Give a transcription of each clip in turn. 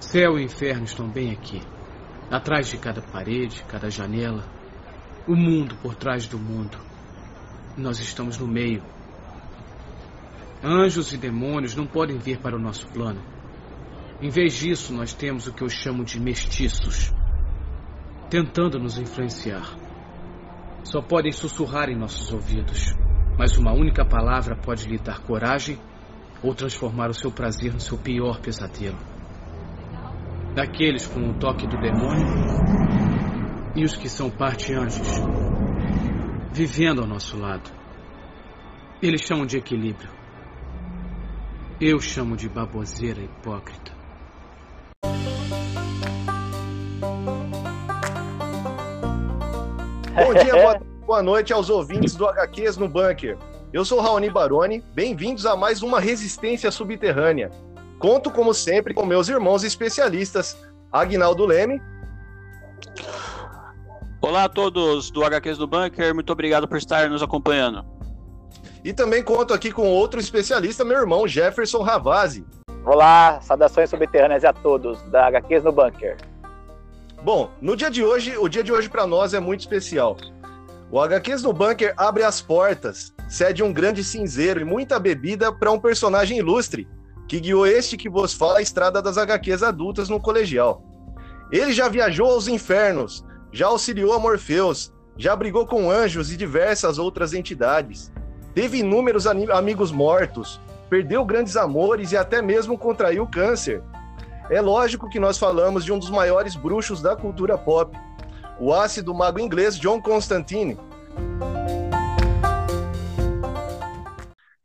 Céu e inferno estão bem aqui. Atrás de cada parede, cada janela. O mundo por trás do mundo. Nós estamos no meio. Anjos e demônios não podem vir para o nosso plano. Em vez disso, nós temos o que eu chamo de mestiços tentando nos influenciar. Só podem sussurrar em nossos ouvidos, mas uma única palavra pode lhe dar coragem ou transformar o seu prazer no seu pior pesadelo. Daqueles com o toque do demônio e os que são parte anjos, vivendo ao nosso lado. Eles chamam de equilíbrio. Eu chamo de baboseira hipócrita. Bom dia, boa, boa noite aos ouvintes do HQs no Bunker. Eu sou Raoni Baroni, bem-vindos a mais uma Resistência Subterrânea. Conto, como sempre, com meus irmãos especialistas, Agnaldo Leme. Olá a todos do HQs do Bunker, muito obrigado por estar nos acompanhando. E também conto aqui com outro especialista, meu irmão Jefferson Ravazzi. Olá, saudações subterrâneas a todos da HQs no Bunker. Bom, no dia de hoje, o dia de hoje para nós é muito especial. O HQs no Bunker abre as portas, cede um grande cinzeiro e muita bebida para um personagem ilustre, que guiou este que vos fala a estrada das HQs adultas no colegial. Ele já viajou aos infernos, já auxiliou a Morpheus, já brigou com anjos e diversas outras entidades. Teve inúmeros amigos mortos, perdeu grandes amores e até mesmo contraiu câncer. É lógico que nós falamos de um dos maiores bruxos da cultura pop, o ácido mago inglês John Constantine.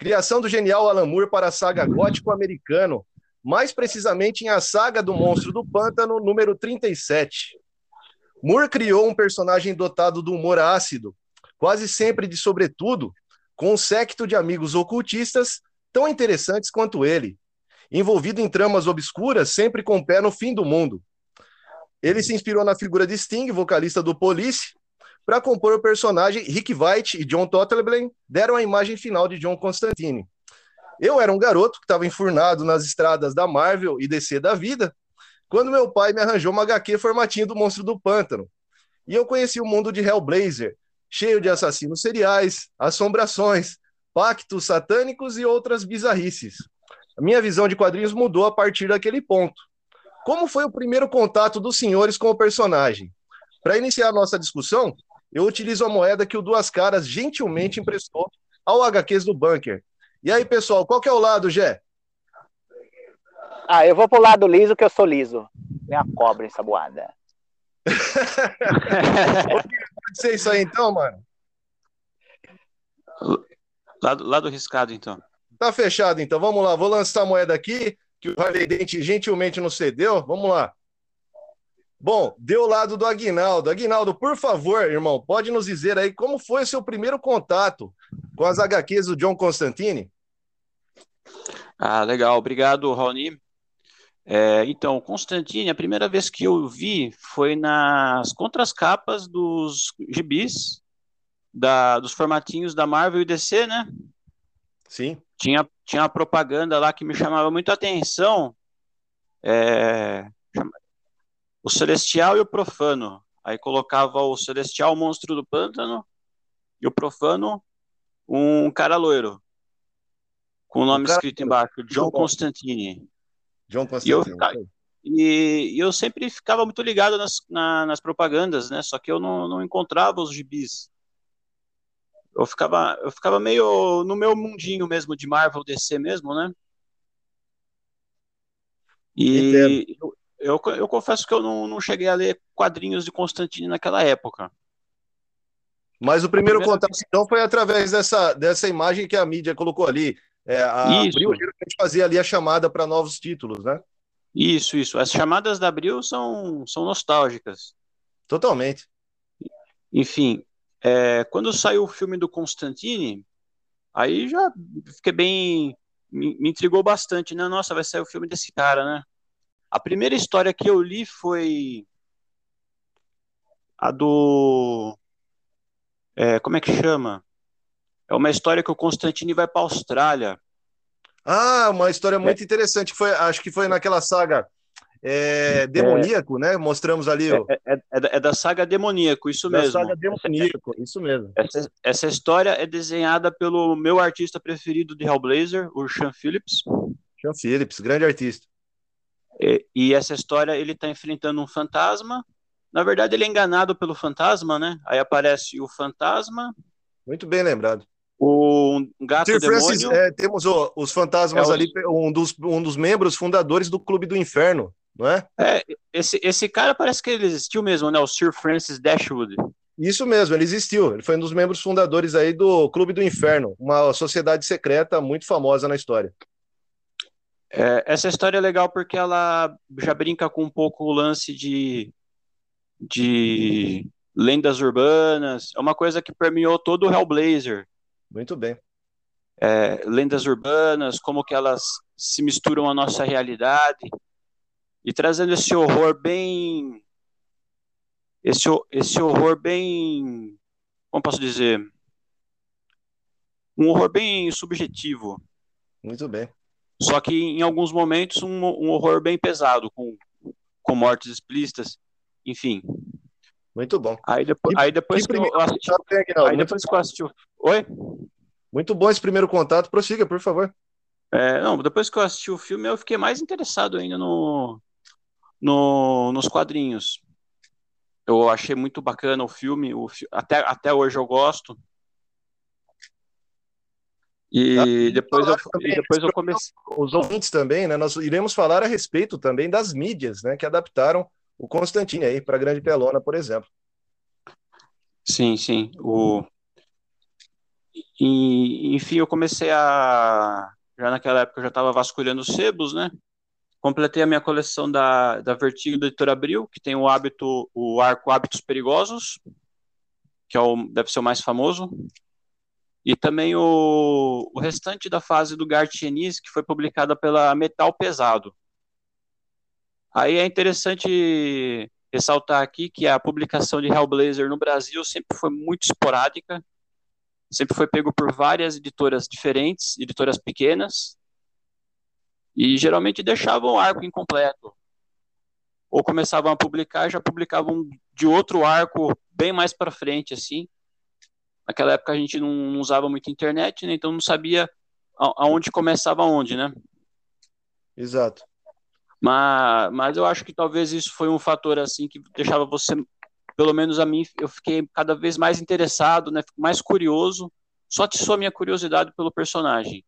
Criação do genial Alan Moore para a saga gótico-americano, mais precisamente em A Saga do Monstro do Pântano, número 37. Moore criou um personagem dotado do humor ácido, quase sempre de sobretudo, com um séquito de amigos ocultistas tão interessantes quanto ele, envolvido em tramas obscuras, sempre com o pé no fim do mundo. Ele se inspirou na figura de Sting, vocalista do Police, para compor o personagem Rick White e John Tottleben deram a imagem final de John Constantine. Eu era um garoto que estava enfurnado nas estradas da Marvel e DC da vida, quando meu pai me arranjou uma HQ formatinho do Monstro do Pântano. E eu conheci o mundo de Hellblazer, cheio de assassinos seriais, assombrações, pactos satânicos e outras bizarrices. A minha visão de quadrinhos mudou a partir daquele ponto. Como foi o primeiro contato dos senhores com o personagem? Para iniciar a nossa discussão, eu utilizo a moeda que o Duas Caras gentilmente emprestou ao HQs do Bunker. E aí, pessoal, qual que é o lado, Gé? Ah, eu vou pro lado liso, que eu sou liso. Minha cobra ensaboada. Pode ser isso aí então, mano? Lado, lado riscado, então. Tá fechado, então. Vamos lá. Vou lançar a moeda aqui, que o Harley Dente gentilmente nos cedeu. Vamos lá. Bom, deu o lado do Aguinaldo. Aguinaldo, por favor, irmão, pode nos dizer aí como foi o seu primeiro contato com as HQs do John Constantine? Ah, legal. Obrigado, Raoni. É, então, Constantine, a primeira vez que eu vi foi nas contrascapas dos gibis, da, dos formatinhos da Marvel e DC, né? Sim tinha, tinha uma propaganda lá que me chamava muito a atenção. É, o Celestial e o Profano. Aí colocava o Celestial, o monstro do pântano, e o Profano, um cara loiro. Com o nome o escrito embaixo, John Constantine. John Constantine. E eu, e, e eu sempre ficava muito ligado nas, na, nas propagandas, né? Só que eu não, não encontrava os gibis eu ficava, eu ficava meio no meu mundinho mesmo de Marvel DC mesmo, né? E eu, eu, eu, confesso que eu não, não cheguei a ler quadrinhos de Constantine naquela época. Mas o primeiro contato, vez... então, foi através dessa, dessa imagem que a mídia colocou ali. É, a isso. Abril geralmente fazia ali a chamada para novos títulos, né? Isso, isso. As chamadas da Abril são, são nostálgicas. Totalmente. Enfim, é, quando saiu o filme do Constantine, aí já fiquei bem. Me, me, intrigou bastante, né? Nossa, vai sair o filme desse cara, né? A primeira história que eu li foi a do. É, como é que chama? É uma história que o Constantine vai para a Austrália. Ah, uma história muito é. interessante. Foi, acho que foi naquela saga é, demoníaco, é, né? Mostramos ali. É, é, é, é, da saga Demoníaco, isso da mesmo. saga Demoníaco, isso mesmo. Essa, essa, história é desenhada pelo meu artista preferido de Hellblazer, o Sean Phillips. Sean Phillips, grande artista. E, e essa história ele está enfrentando um fantasma. Na verdade, ele é enganado pelo fantasma, né? Aí aparece o fantasma. Muito bem lembrado. O gato Sir demônio. Francis, é, temos o, os fantasmas ali, um dos, um dos membros fundadores do Clube do Inferno não é? É, esse, esse cara parece que ele existiu mesmo, né? O Sir Francis Dashwood. Isso mesmo, ele existiu. Ele foi um dos membros fundadores aí do Clube do Inferno, uma sociedade secreta muito famosa na história. É, essa história é legal porque ela já brinca com um pouco o lance de, de lendas urbanas. É uma coisa que permeou todo o Hellblazer. Muito bem. É, lendas urbanas, como que elas se misturam à nossa realidade e trazendo esse horror bem esse, esse horror bem como posso dizer um horror bem subjetivo muito bem só que em alguns momentos um, um horror bem pesado com, com mortes explícitas enfim. Muito bom. Aí depois, aí depois que, eu assisti, aí depois que eu assisti oi? Muito bom esse primeiro contato. Prossiga por favor. É, não, depois que eu assisti o filme, eu fiquei mais interessado ainda no, no, nos quadrinhos. Eu achei muito bacana o filme, o, até, até hoje eu gosto. E tá. depois, eu, e depois eu comecei. Os ouvintes também, né? Nós iremos falar a respeito também das mídias, né? Que adaptaram o Constantine aí para a Grande Pelona, por exemplo. Sim, sim. O... E, enfim, eu comecei a. Já naquela época eu já estava vasculhando os sebos, né? Completei a minha coleção da, da Vertigo do Editor Abril, que tem o hábito, o arco Hábitos Perigosos, que é o, deve ser o mais famoso. E também o, o restante da fase do Gart Ennis, que foi publicada pela Metal Pesado. Aí é interessante ressaltar aqui que a publicação de Hellblazer no Brasil sempre foi muito esporádica, sempre foi pego por várias editoras diferentes, editoras pequenas, e geralmente deixavam o arco incompleto. Ou começavam a publicar, já publicavam de outro arco bem mais para frente, assim. Naquela época a gente não usava muito internet, né? então não sabia aonde começava onde, né? Exato. Mas, mas eu acho que talvez isso foi um fator assim que deixava você, pelo menos a mim, eu fiquei cada vez mais interessado, né? Mais curioso. Só atiçou a minha curiosidade pelo personagem.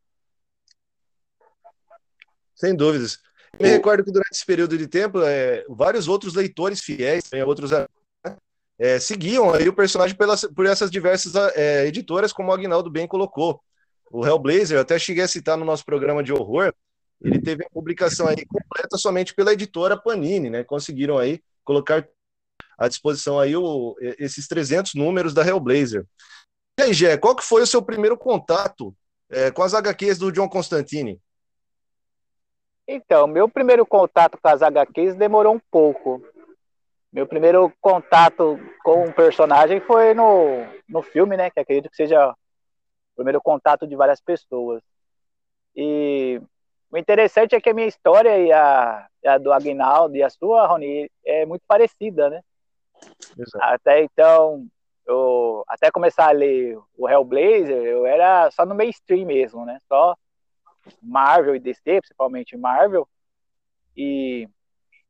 Sem dúvidas. Me recordo que durante esse período de tempo, é, vários outros leitores fiéis, né, outros é, seguiam aí o personagem pelas, por essas diversas é, editoras, como o Agnaldo bem colocou. O Hellblazer, até cheguei a citar no nosso programa de horror, ele teve a publicação aí completa somente pela editora Panini, né? Conseguiram aí colocar à disposição aí o, esses 300 números da Hellblazer. E aí, Gé, qual que foi o seu primeiro contato é, com as HQs do John Constantine? Então, meu primeiro contato com as HQs demorou um pouco. Meu primeiro contato com um personagem foi no, no filme, né? Que acredito que seja o primeiro contato de várias pessoas. E o interessante é que a minha história e a, a do Aguinaldo e a sua, Rony, é muito parecida, né? Exato. Até então, eu, até começar a ler o Hellblazer, eu era só no mainstream mesmo, né? Só Marvel e DC, principalmente Marvel, e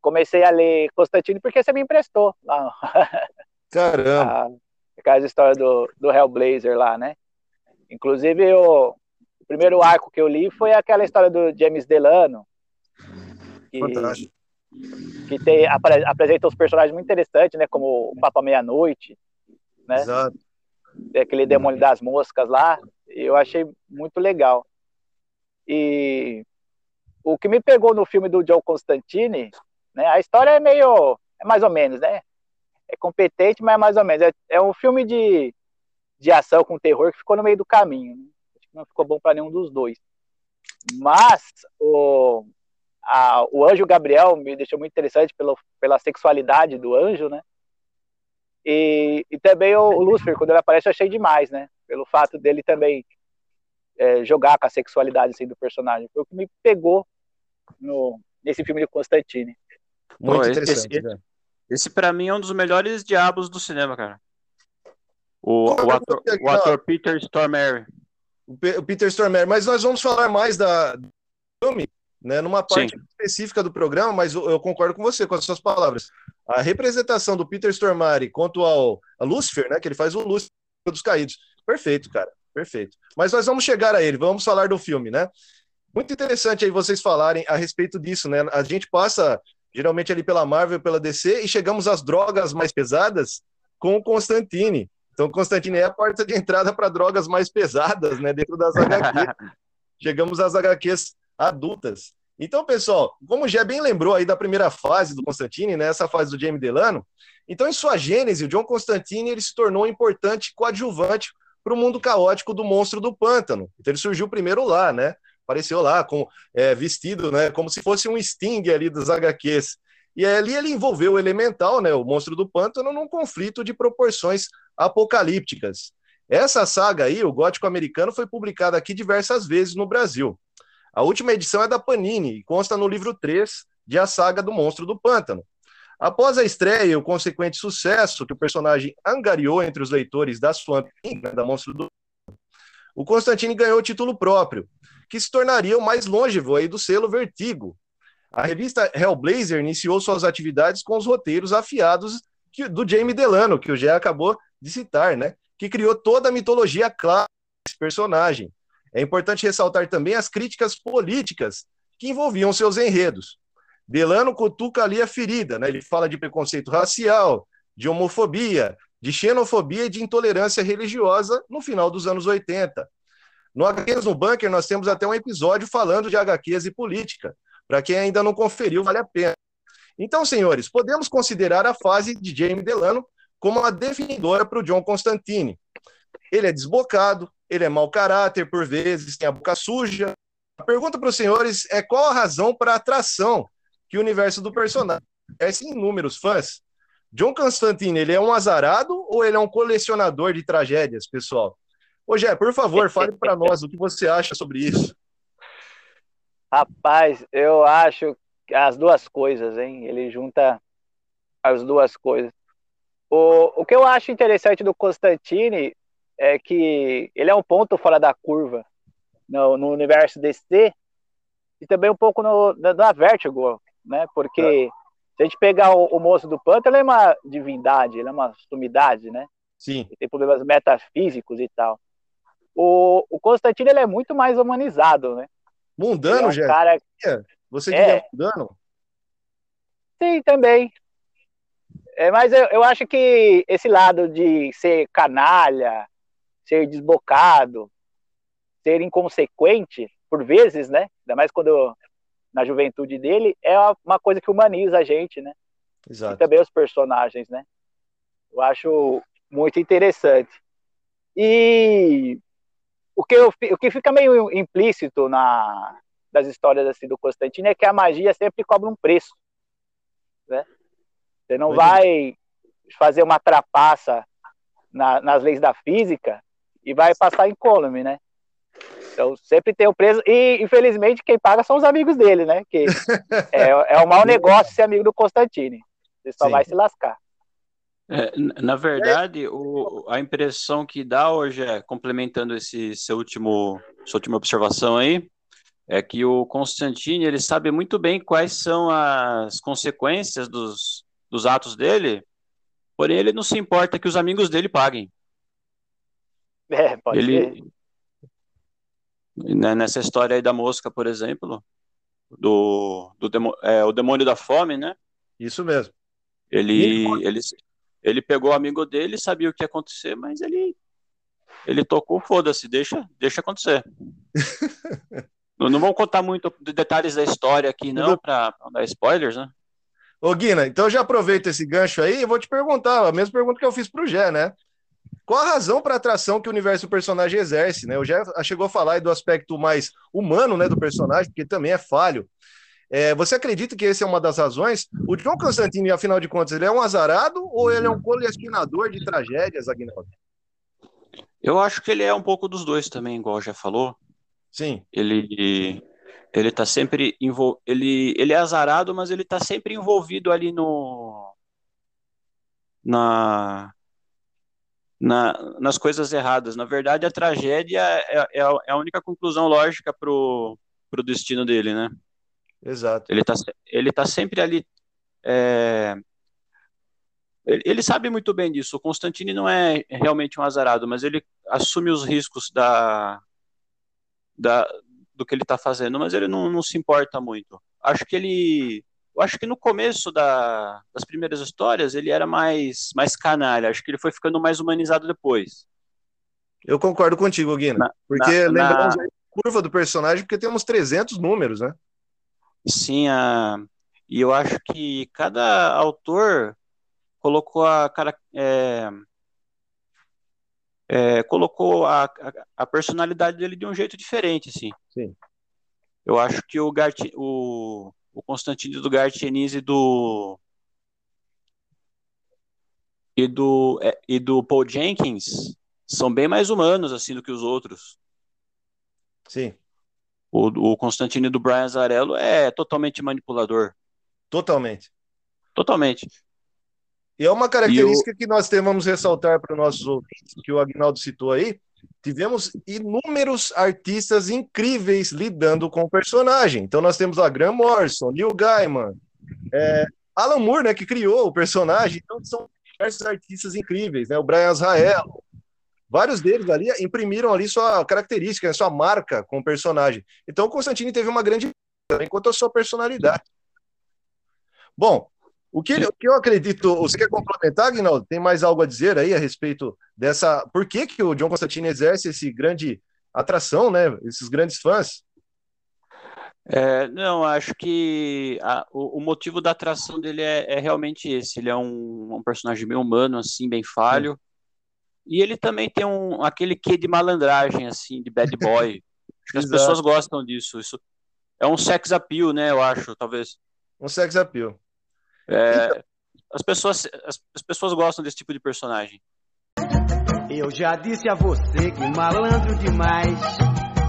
comecei a ler Constantine porque você me emprestou lá. Caramba! Aquela história do, do Hellblazer lá, né? Inclusive, eu, o primeiro arco que eu li foi aquela história do James Delano. Que, Fantástico. Que tem, apresenta os personagens muito interessantes, né? Como o Papa Meia-Noite, né? Exato. Aquele demônio das moscas lá. Eu achei muito legal. E o que me pegou no filme do Joe Constantine, né, a história é meio, é mais ou menos, né? É competente, mas é mais ou menos. É, é um filme de, de ação com terror que ficou no meio do caminho. Né? Acho que não ficou bom para nenhum dos dois. Mas o, a, o anjo Gabriel me deixou muito interessante pelo, pela sexualidade do anjo, né? E, e também o, o Lúcifer, quando ele aparece, eu achei demais, né? Pelo fato dele também é, jogar com a sexualidade assim, do personagem. Foi o que me pegou no, nesse filme de Constantine. Muito Pô, interessante. Esse, né? esse para mim é um dos melhores diabos do cinema, cara. O, o, ator, o ator, Peter Stormare. O, Peter Stormare, mas nós vamos falar mais da, do filme, né, numa parte Sim. específica do programa, mas eu, eu, concordo com você, com as suas palavras. A representação do Peter Stormare quanto ao Lucifer, né, que ele faz o Lucifer dos Caídos. Perfeito, cara, perfeito. Mas nós vamos chegar a ele, vamos falar do filme, né? Muito interessante aí vocês falarem a respeito disso, né? A gente passa geralmente ali pela Marvel, pela DC, e chegamos às drogas mais pesadas com o Constantine. Então, Constantine é a porta de entrada para drogas mais pesadas, né, dentro das HQs. chegamos às HQs adultas. Então, pessoal, como o Gé bem lembrou aí da primeira fase do Constantine, né, essa fase do Jamie Delano, então em sua gênese, o John Constantine ele se tornou um importante coadjuvante para o mundo caótico do monstro do pântano. Então ele surgiu primeiro lá, né? Apareceu lá com é, vestido, né, como se fosse um Sting ali dos HQs. E ali ele envolveu o Elemental, né, o monstro do pântano, num conflito de proporções apocalípticas. Essa saga aí, o Gótico Americano, foi publicada aqui diversas vezes no Brasil. A última edição é da Panini e consta no livro 3 de A Saga do Monstro do Pântano. Após a estreia e o consequente sucesso que o personagem angariou entre os leitores da Swamp Thing, né, da Monstro do o Constantine ganhou título próprio, que se tornaria o mais longevo aí do selo Vertigo. A revista Hellblazer iniciou suas atividades com os roteiros afiados do Jamie Delano, que o Gé acabou de citar, né? Que criou toda a mitologia clássica desse personagem. É importante ressaltar também as críticas políticas que envolviam seus enredos. Delano cutuca ali a ferida, né? Ele fala de preconceito racial, de homofobia, de xenofobia e de intolerância religiosa no final dos anos 80. No HQs no Bunker, nós temos até um episódio falando de HQs e política. Para quem ainda não conferiu, vale a pena. Então, senhores, podemos considerar a fase de Jamie Delano como a definidora para o John Constantine. Ele é desbocado, ele é mau caráter por vezes, tem a boca suja. A pergunta para os senhores é qual a razão para a atração que o universo do personagem merece inúmeros fãs. John Constantine, ele é um azarado ou ele é um colecionador de tragédias, pessoal? Ô, Jé, por favor, fale para nós o que você acha sobre isso. Rapaz, eu acho as duas coisas, hein? Ele junta as duas coisas. O, o que eu acho interessante do Constantine é que ele é um ponto fora da curva no, no universo DC e também um pouco no, na, Vertigo, né? Porque é. se a gente pegar o, o moço do Pântano, ele é uma divindade, ele é uma sumidade, né? Sim. Ele tem problemas metafísicos e tal. O, o Constantino ele é muito mais humanizado, né? Mundano, é um Cara... Você diria é... mundano? Sim, também. É, mas eu, eu acho que esse lado de ser canalha, ser desbocado, ser inconsequente, por vezes, né? Ainda mais quando eu, na juventude dele, é uma coisa que humaniza a gente, né? Exato. E também os personagens, né? Eu acho muito interessante. E o que, eu, o que fica meio implícito na, das histórias assim, do Constantino é que a magia sempre cobra um preço. Né? Você não vai fazer uma trapaça na, nas leis da física e vai passar incólume, né? Então sempre tem o preço. E, infelizmente, quem paga são os amigos dele, né? Que é, é um mau negócio ser amigo do Constantine. Você só Sim. vai se lascar. É, na verdade, o, a impressão que dá hoje, é, complementando esse seu último, sua última observação aí, é que o Constantine ele sabe muito bem quais são as consequências dos, dos atos dele, porém ele não se importa que os amigos dele paguem. É, pode ele, ser. Né, nessa história aí da mosca, por exemplo, do, do demo, é, o demônio da fome, né? Isso mesmo. Ele, ele, ele pegou o amigo dele, sabia o que ia acontecer, mas ele ele tocou, foda-se, deixa, deixa acontecer. não, não vamos contar muito detalhes da história aqui, não, para dar spoilers, né? Ô, Guina, então já aproveita esse gancho aí e vou te perguntar, a mesma pergunta que eu fiz pro Gé, né? Qual a razão para a atração que o universo do personagem exerce, né? O Gé chegou a falar do aspecto mais humano, né, do personagem, porque também é falho. É, você acredita que essa é uma das razões? O John Constantine, afinal de contas, ele é um azarado ou ele é um colecionador de tragédias, Aguinaldo? Eu acho que ele é um pouco dos dois também, igual já falou. Sim. Ele, Ele tá sempre envol... ele, ele é azarado, mas ele tá sempre envolvido ali no na, na nas coisas erradas. Na verdade, a tragédia é, é, é a única conclusão lógica pro, pro destino dele, né? Exato. Ele tá, ele tá sempre ali é, ele, ele sabe muito bem disso. O Constantine não é realmente um azarado, mas ele assume os riscos da, da do que ele está fazendo, mas ele não, não se importa muito. Acho que ele eu acho que no começo da, das primeiras histórias ele era mais, mais canalha. Acho que ele foi ficando mais humanizado depois. Eu concordo contigo, Guina. Na, porque na, lembramos na... a curva do personagem, porque temos 300 números, né? Sim, a... e eu acho que cada autor colocou a cara, é, é, colocou a, a, a, personalidade dele de um jeito diferente, assim. Sim. Eu acho que o, Garti, o, o Constantino do Gartienise e do e do é, e do Paul Jenkins são bem mais humanos assim do que os outros. Sim. O, o Constantino do Brian Zarello é totalmente manipulador. Totalmente. Totalmente. E é uma característica que nós temos ressaltar para os nossos ouvintes, que o Agnaldo citou aí. Tivemos inúmeros artistas incríveis lidando com o personagem. Então nós temos a Graham Morrison, Neil Gaiman, é, Alan Moore, né, que criou o personagem. Então são diversos artistas incríveis, né? O Brian Azrael. Vários deles ali imprimiram ali sua característica, sua marca com o personagem. Então o Constantine teve uma grande enquanto a sua personalidade. Bom, o que, o que eu acredito, você quer complementar, Guinaldo? Tem mais algo a dizer aí a respeito dessa. Por que, que o John Constantine exerce esse grande atração, né? Esses grandes fãs? É, não, acho que a, o, o, motivo da atração dele é, é realmente esse. Ele é um, um, personagem bem humano, assim, bem falho. E ele também tem um, aquele quê de malandragem, assim, de bad boy. acho que as pessoas gostam disso. Isso é um sex appeal, né? Eu acho, talvez. Um sex appeal. É, as, pessoas, as, as, pessoas gostam desse tipo de personagem. Eu já disse a você que malandro demais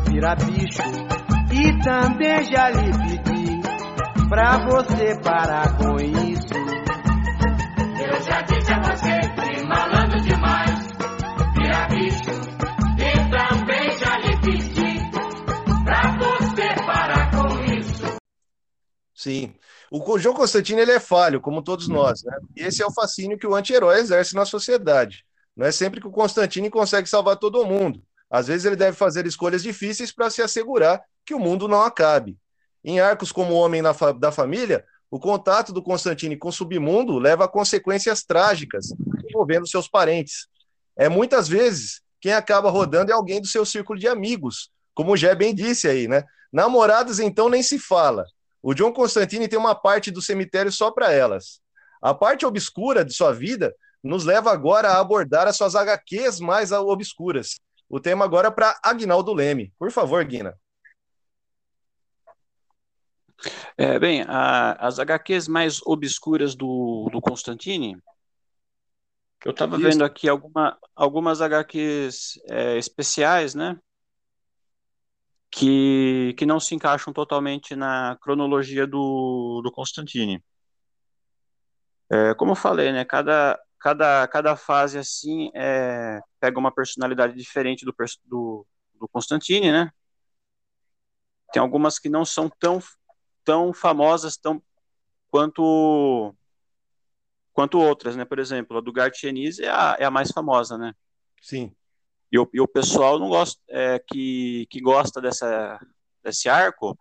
vira bicho. E também já lhe pedi pra você parar com isso. Sim. O João Constantino ele é falho, como todos nós, né? E esse é o fascínio que o anti-herói exerce na sociedade. Não é sempre que o Constantino consegue salvar todo mundo. Às vezes ele deve fazer escolhas difíceis para se assegurar que o mundo não acabe. Em arcos como o Homem fa da Família, o contato do Constantino com o submundo leva a consequências trágicas envolvendo seus parentes. É muitas vezes quem acaba rodando é alguém do seu círculo de amigos, como o Gé bem disse aí, né? Namoradas então nem se fala. O John Constantine tem uma parte do cemitério só para elas. A parte obscura de sua vida nos leva agora a abordar as suas HQs mais obscuras. O tema agora é para Agnaldo Leme. Por favor, Guina. É, bem, a, as HQs mais obscuras do, do Constantine, eu estava vendo aqui alguma, algumas HQs é, especiais, né? Que, que não se encaixam totalmente na cronologia do, do Constantine. É, como eu falei, né, cada, cada, cada fase assim é, pega uma personalidade diferente do, do, do Constantine, né? Tem algumas que não são tão, tão famosas tão, quanto quanto outras, né? Por exemplo, a do Gartienise é a, é a mais famosa, né? Sim. E o, e o pessoal não gosta, é, que, que gosta dessa, desse arco,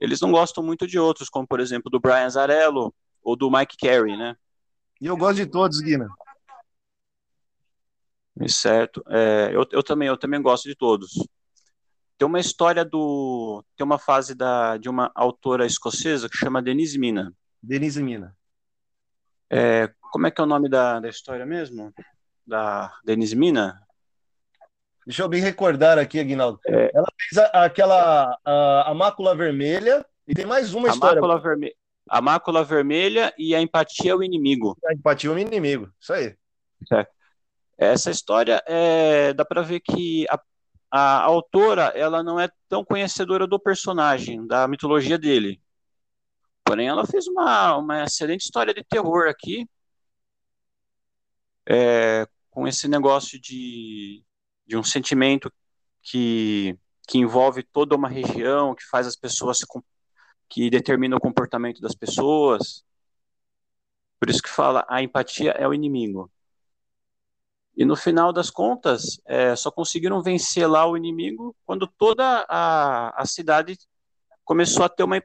eles não gostam muito de outros, como por exemplo do Brian Zarello ou do Mike Carey, né? E eu gosto de todos, Guina. Certo. É, eu, eu também, eu também gosto de todos. Tem uma história do, tem uma fase da de uma autora escocesa que chama Denise Mina. Denise Mina. É, como é que é o nome da, da história mesmo? Da Denise Mina? Deixa eu bem recordar aqui, Aguinaldo. É. Ela fez a, aquela a, a, mácula vermelha e tem mais uma a história. Mácula verme... A mácula vermelha e a empatia ao inimigo. A empatia ao inimigo, isso aí. É. Essa história é, dá para ver que a, a autora ela não é tão conhecedora do personagem, da mitologia dele. Porém, ela fez uma, uma excelente história de terror aqui, é, com esse negócio de, de um sentimento que, que envolve toda uma região, que faz as pessoas, que determina o comportamento das pessoas. Por isso que fala, a empatia é o inimigo. E no final das contas, é, só conseguiram vencer lá o inimigo quando toda a, a cidade começou a ter uma,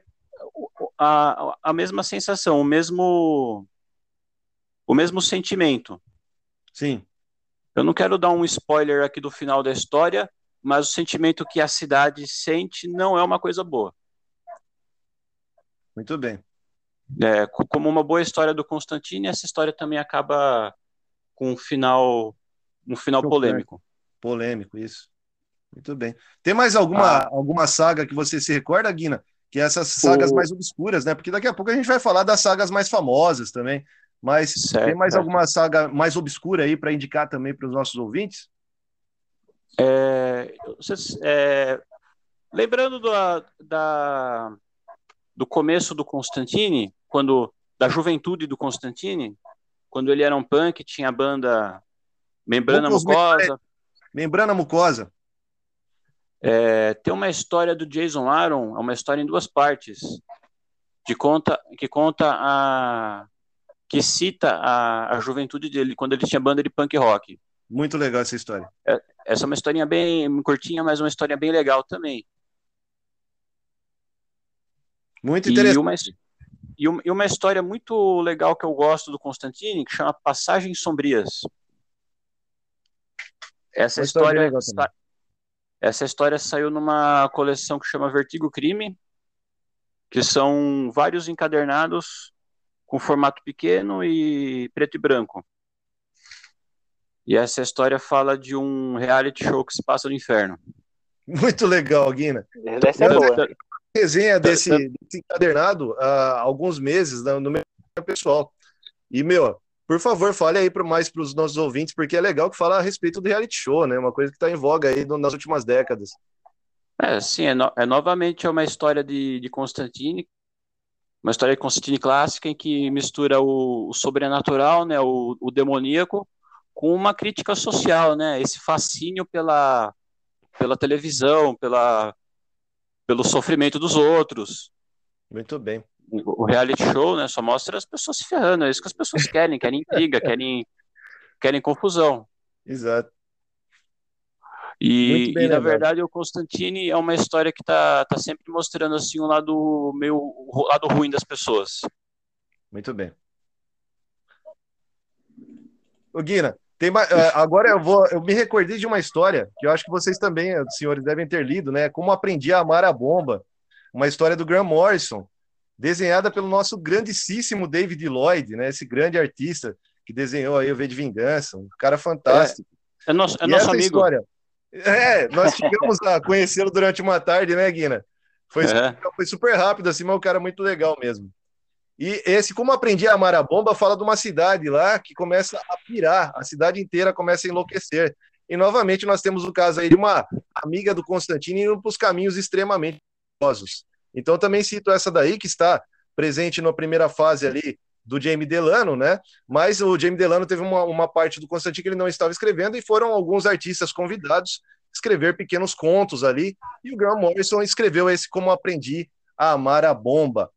a, a mesma sensação, o mesmo, o mesmo sentimento. Sim. Eu não quero dar um spoiler aqui do final da história, mas o sentimento que a cidade sente não é uma coisa boa. Muito bem. É, como uma boa história do Constantine, essa história também acaba com um final, um final polêmico. Polêmico, isso. Muito bem. Tem mais alguma, ah. alguma saga que você se recorda, Guina? Que é essas sagas o... mais obscuras, né? Porque daqui a pouco a gente vai falar das sagas mais famosas também. Mas certo, tem mais alguma saga mais obscura aí para indicar também para os nossos ouvintes? É, é, lembrando da, da, do começo do Constantine, quando da juventude do Constantine, quando ele era um punk, tinha a banda Membrana Mucosa. Membrana Mucosa. É, tem uma história do Jason Aaron, é uma história em duas partes, de conta, que conta a que cita a, a juventude dele quando ele tinha banda de punk rock. Muito legal essa história. É, essa é uma historinha bem curtinha, mas uma história bem legal também. Muito interessante. E uma, e uma, e uma história muito legal que eu gosto do Constantine, que chama Passagens Sombrias. Essa história, história essa história saiu numa coleção que chama Vertigo Crime, que são vários encadernados com formato pequeno e preto e branco. E essa história fala de um reality show que se passa no inferno. Muito legal, Guina. Essa é boa resenha desse, desse encadernado há alguns meses no meu pessoal. E, meu, por favor, fale aí para mais para os nossos ouvintes, porque é legal que fala a respeito do reality show, né? Uma coisa que está em voga aí nas últimas décadas. É, sim, é, no, é novamente uma história de, de Constantine, uma história de Constantine clássica em que mistura o, o sobrenatural, né, o, o, demoníaco, com uma crítica social, né? Esse fascínio pela, pela televisão, pela, pelo sofrimento dos outros. Muito bem. O reality show, né, só mostra as pessoas se ferrando, é isso que as pessoas querem, querem intriga, querem, querem confusão. Exato. E, bem, e na verdade o Constantine é uma história que tá, tá sempre mostrando assim um lado meio o lado ruim das pessoas. Muito bem. O Guina, tem, é, agora eu vou, eu me recordei de uma história que eu acho que vocês também, eh, senhores, devem ter lido, né? Como aprendi a amar a bomba, uma história do Graham Morrison, desenhada pelo nosso grandíssimo David Lloyd, né? Esse grande artista que desenhou aí o V de Vingança, um cara fantástico. É, é nosso, é nosso amigo. História, é, nós chegamos a conhecê-lo durante uma tarde, né, Guina? Foi, é. foi super rápido, assim, mas um cara muito legal mesmo. E esse, como aprendi a amar a bomba, fala de uma cidade lá que começa a pirar, a cidade inteira começa a enlouquecer. E novamente nós temos o caso aí de uma amiga do Constantino indo para os caminhos extremamente perigosos. Então também cito essa daí que está presente na primeira fase ali do Jamie Delano, né? Mas o Jamie Delano teve uma, uma parte do Constantino que ele não estava escrevendo e foram alguns artistas convidados escrever pequenos contos ali. E o Graham Morrison escreveu esse Como Aprendi a Amar a Bomba.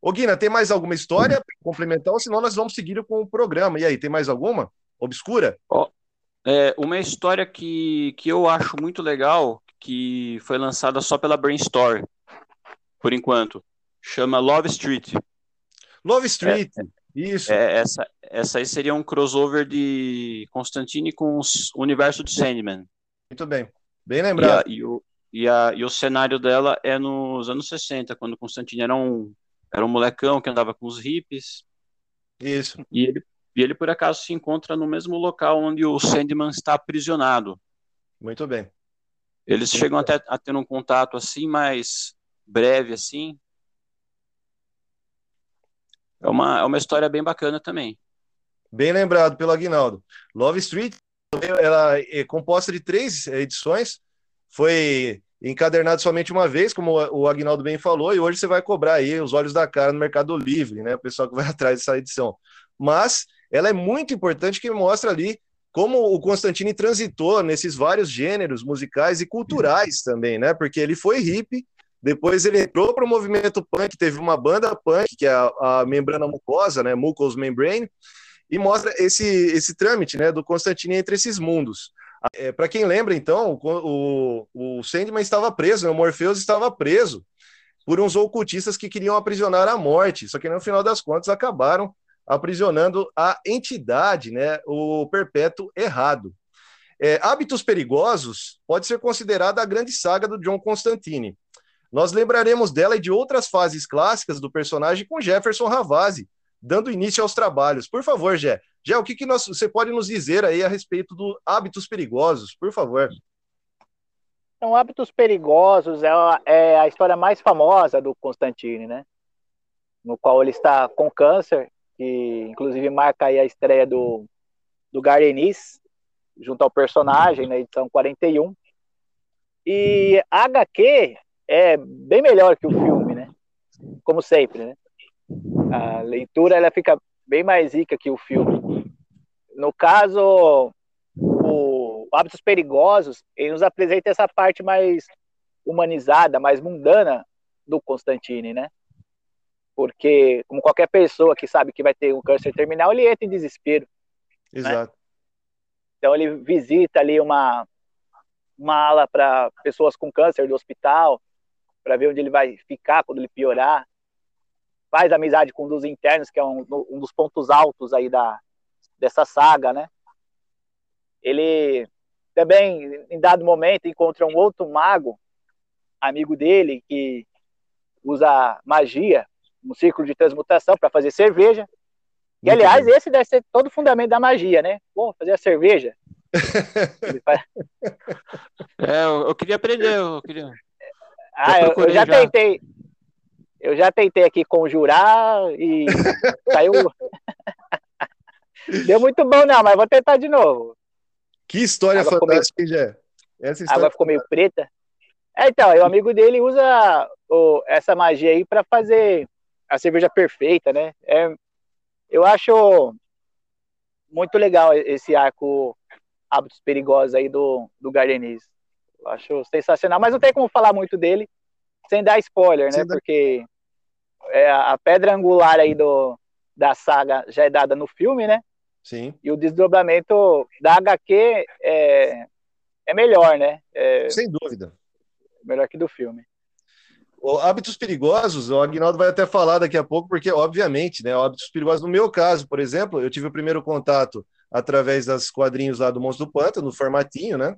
Ô, Guina, tem mais alguma história complementar? Ou senão nós vamos seguir com o programa. E aí, tem mais alguma? Obscura? Oh, é, uma história que, que eu acho muito legal, que foi lançada só pela Brainstorm, por enquanto. Chama Love Street. Love Street, é, isso. É, essa, essa aí seria um crossover de Constantine com o universo de Sandman. Muito bem. Bem lembrado. E, a, e, o, e, a, e o cenário dela é nos anos 60, quando Constantine era um era um molecão que andava com os hippies. Isso. E ele, e ele, por acaso, se encontra no mesmo local onde o Sandman está aprisionado. Muito bem. Eles Muito chegam bem. até a ter um contato assim, mais breve, assim. É uma, é uma história bem bacana também. Bem lembrado pelo Aguinaldo. Love Street ela é composta de três edições foi encadernado somente uma vez, como o Agnaldo bem falou, e hoje você vai cobrar aí os olhos da cara no Mercado Livre, né? O pessoal que vai atrás dessa edição. Mas ela é muito importante que mostra ali como o Constantine transitou nesses vários gêneros musicais e culturais também, né? Porque ele foi hippie, depois ele entrou para o movimento punk, teve uma banda punk, que é a, a membrana mucosa, né? Mucous Membrane, e mostra esse, esse trâmite né, do Constantine entre esses mundos. É, Para quem lembra, então, o, o Sandman estava preso, né, o Morpheus estava preso por uns ocultistas que queriam aprisionar a morte, só que no final das contas acabaram aprisionando a entidade, né, o perpétuo errado. É, Hábitos Perigosos pode ser considerada a grande saga do John Constantine. Nós lembraremos dela e de outras fases clássicas do personagem com Jefferson Ravazzi, dando início aos trabalhos. Por favor, Jé. Jé, o que, que nós, você pode nos dizer aí a respeito do hábitos perigosos, por favor? Então, Hábitos Perigosos é a, é a história mais famosa do Constantine, né? No qual ele está com câncer, que inclusive marca aí a estreia do, do Gardenis, junto ao personagem, na edição 41. E a HQ é bem melhor que o filme, né? Como sempre, né? A leitura ela fica bem mais rica que o filme. No caso, o Hábitos Perigosos, ele nos apresenta essa parte mais humanizada, mais mundana do Constantine, né? Porque, como qualquer pessoa que sabe que vai ter um câncer terminal, ele entra em desespero. Né? Exato. Né? Então, ele visita ali uma, uma ala para pessoas com câncer do hospital, para ver onde ele vai ficar quando ele piorar faz amizade com um dos internos, que é um, um dos pontos altos aí da, dessa saga, né? Ele também, em dado momento, encontra um outro mago, amigo dele, que usa magia, um círculo de transmutação para fazer cerveja. E, aliás, esse deve ser todo o fundamento da magia, né? Pô, fazer a cerveja. faz... É, eu, eu, queria aprender, eu queria. Ah, eu, eu já, já, tentei. Eu já tentei aqui conjurar e saiu. Deu muito bom, não, mas vou tentar de novo. Que história fantástica, meio... Jé. Essa história água ficou meio preta. É, então, o amigo dele usa o, essa magia aí para fazer a cerveja perfeita, né? É, eu acho muito legal esse arco Hábitos Perigosos aí do, do Gardenis. Eu acho sensacional, mas não tem como falar muito dele, sem dar spoiler, né? Porque é, a pedra angular aí do, da saga já é dada no filme, né? Sim. E o desdobramento da HQ é, é melhor, né? É, sem dúvida. Melhor que do filme. O hábitos perigosos, o Agnaldo vai até falar daqui a pouco, porque, obviamente, né? Hábitos perigosos, no meu caso, por exemplo, eu tive o primeiro contato através das quadrinhos lá do Monstro do Pântano, no formatinho, né?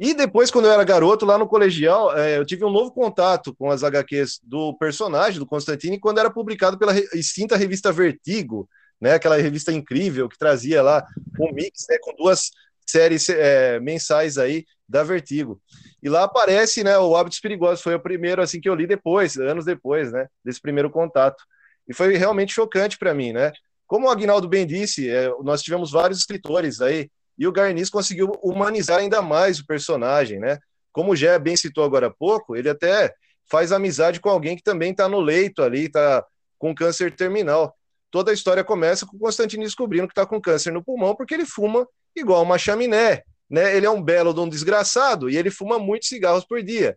E depois, quando eu era garoto, lá no colegial, é, eu tive um novo contato com as HQs do personagem, do Constantine, quando era publicado pela extinta revista Vertigo, né, aquela revista incrível que trazia lá um mix né, com duas séries é, mensais aí da Vertigo. E lá aparece né, o Hábitos Perigosos, foi o primeiro assim que eu li depois, anos depois, né, desse primeiro contato. E foi realmente chocante para mim, né? Como o Agnaldo bem disse, é, nós tivemos vários escritores aí e o Garnis conseguiu humanizar ainda mais o personagem, né? Como o Gé bem citou agora há pouco, ele até faz amizade com alguém que também está no leito ali, está com câncer terminal. Toda a história começa com o Constantino descobrindo que está com câncer no pulmão porque ele fuma igual uma chaminé, né? Ele é um belo de um desgraçado e ele fuma muitos cigarros por dia.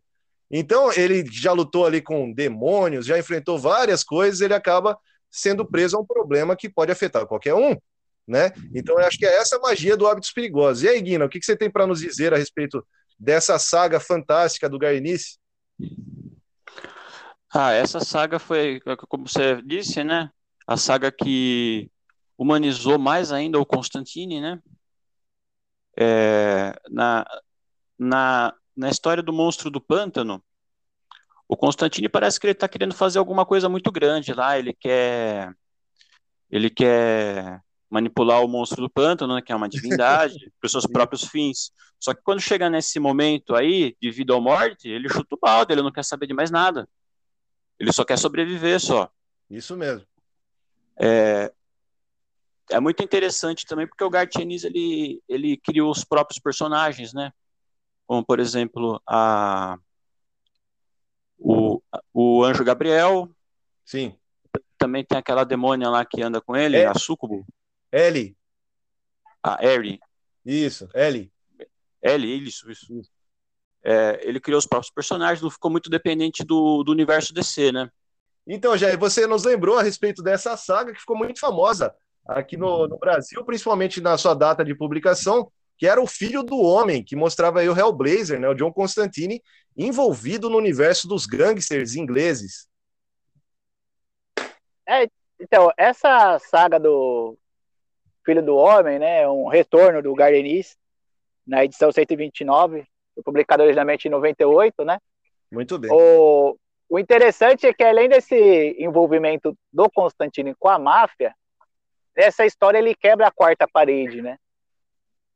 Então, ele já lutou ali com demônios, já enfrentou várias coisas, ele acaba sendo preso a um problema que pode afetar qualquer um né? Então eu acho que é essa magia do Hábitos Perigosos. E aí, Guina, o que, você tem para nos dizer a respeito dessa saga fantástica do Garnice? Ah, essa saga foi, como você disse, né? A saga que humanizou mais ainda o Constantine, né? É, na, na, na história do monstro do pântano, o Constantine parece que ele está querendo fazer alguma coisa muito grande lá. Ele quer, ele quer manipular o monstro do pântano, né, que é uma divindade, para os seus próprios fins. Só que quando chega nesse momento aí, de vida ou morte, ele chuta o balde, ele não quer saber de mais nada. Ele só quer sobreviver só. Isso mesmo. É, é muito interessante também porque o Gartienis ele, ele criou os próprios personagens, né? como por exemplo a o, o anjo Gabriel. Sim. Também tem aquela demônia lá que anda com ele, É. a Sucubo, Ellie. a Eri. Isso, Ellie. Ele, isso, isso. É, ele criou os próprios personagens, não ficou muito dependente do, do universo DC, né? Então, Jair, você nos lembrou a respeito dessa saga que ficou muito famosa aqui no, no Brasil, principalmente na sua data de publicação, que era o Filho do Homem, que mostrava aí o Hellblazer, né, o John Constantine, envolvido no universo dos gangsters ingleses. Então, essa saga do Filho do Homem, né, um retorno do Gardenis na edição 129, foi publicado originalmente em 98, né? Muito bem. O, o interessante é que além desse envolvimento do Constantine com a máfia, essa história ele quebra a quarta parede, né?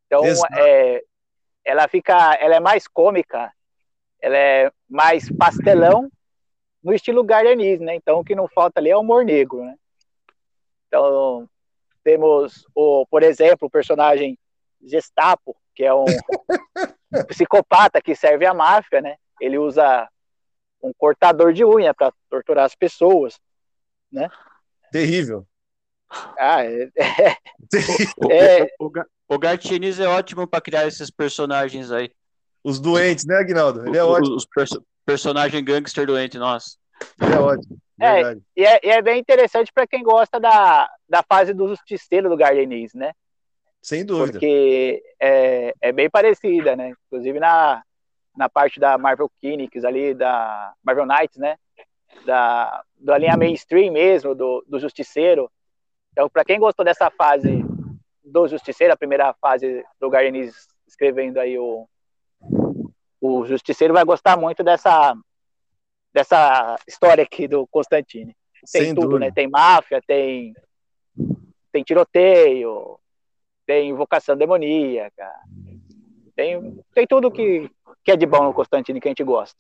Então, é, ela fica, ela é mais cômica, ela é mais pastelão no estilo Gardenis, né? Então, o que não falta ali é o humor negro, né? Então, temos, o, por exemplo, o personagem Gestapo, que é um psicopata que serve à máfia, né? Ele usa um cortador de unha para torturar as pessoas. Terrível. Ah, é, O, É. o, o, o é ótimo para criar esses personagens aí. Os doentes, né, Aguinaldo? Ele é Os- ótimo. Os, perso personagem gangster doente, nossa. É ótimo. É, e é, e é bem interessante para quem gosta da, da fase do justiceiro do Gardenis, né? Sem dúvida. Porque é, é bem parecida, né? Inclusive na, na parte da Marvel Kinetics ali, da Marvel Knights, né? Da, da linha mainstream mesmo, do, do Justiceiro. Então, para quem gostou dessa fase do Justiceiro, a primeira fase do Gardenis escrevendo aí o, o Justiceiro, vai gostar muito dessa, dessa história aqui do Constantine. Tem Sem tudo, dúvida. né? Tem máfia, tem, tem tiroteio, tem invocação demoníaca, tem, tem tudo que, que é de bom no Constantine que a gente gosta.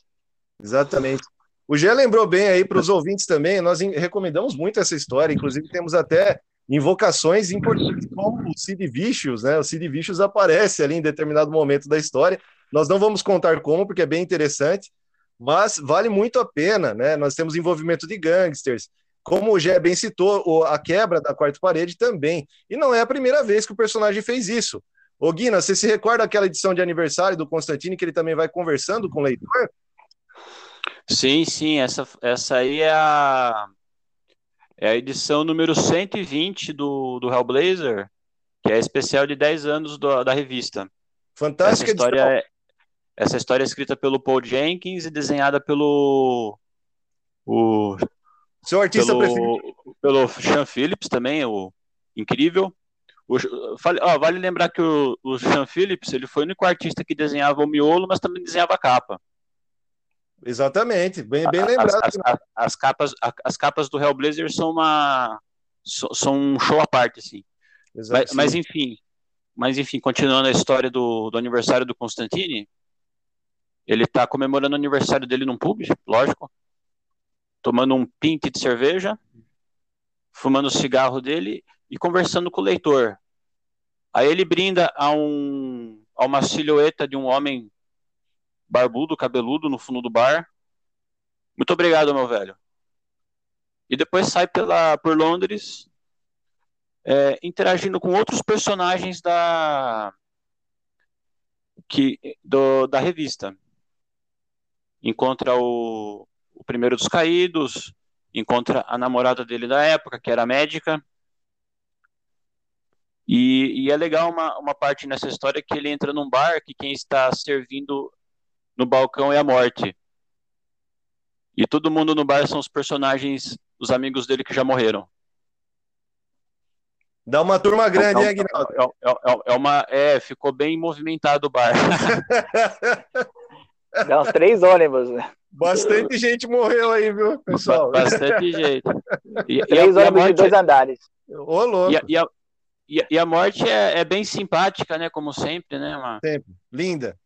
Exatamente. O Gé lembrou bem aí para os ouvintes também, nós recomendamos muito essa história, inclusive temos até invocações importantes como o Sid Vicious, né? O Sid Vicious aparece ali em determinado momento da história. Nós não vamos contar como, porque é bem interessante, mas vale muito a pena, né? Nós temos envolvimento de gangsters, como o Gé bem citou, a quebra da quarta parede também. E não é a primeira vez que o personagem fez isso. Ô Guina, você se recorda daquela edição de aniversário do Constantine que ele também vai conversando com o leitor? Sim, sim, essa, essa aí é a, é a edição número 120 do, do Hellblazer, que é especial de 10 anos do- da revista. Essa Fantástica história, edição. Essa história é escrita pelo Paul Jenkins e desenhada pelo o, Seu artista preferido. pelo, pelo Sean Phillips também, o incrível. O, ó, vale lembrar que o, o Sean Phillips ele foi o único artista que desenhava o miolo, mas também desenhava a capa. Exatamente, bem, bem lembrado. As, as- as capas, as capas do Hellblazer são uma são um show à parte, assim. Exato, Mas, mas enfim, mas enfim, continuando a história do, do aniversário do Constantine, ele tá comemorando o aniversário dele num pub, lógico, tomando um pinte de cerveja, fumando o cigarro dele e conversando com o leitor. Aí ele brinda a, um, a uma silhueta de um homem barbudo, cabeludo no fundo do bar. Muito obrigado, meu velho. E depois sai pela, por Londres é, interagindo com outros personagens da que do, da revista. Encontra o, o primeiro dos caídos, encontra a namorada dele da época, que era médica. E, e é legal uma, uma parte nessa história que ele entra num bar que quem está servindo no balcão é a morte. E todo mundo no bar são os personagens, os amigos dele que já morreram. Dá uma turma grande, hein, é, é, é, é uma, é, ficou bem movimentado o bar. Dá uns três ônibus, né? Bastante gente morreu aí, viu, pessoal? Bastante jeito. E, e a, Três e a ônibus de morte, dois andares. Ô, louco, e a, e a, e a- a morte é, é bem simpática, né? Como sempre, né? Uma, sempre. Linda.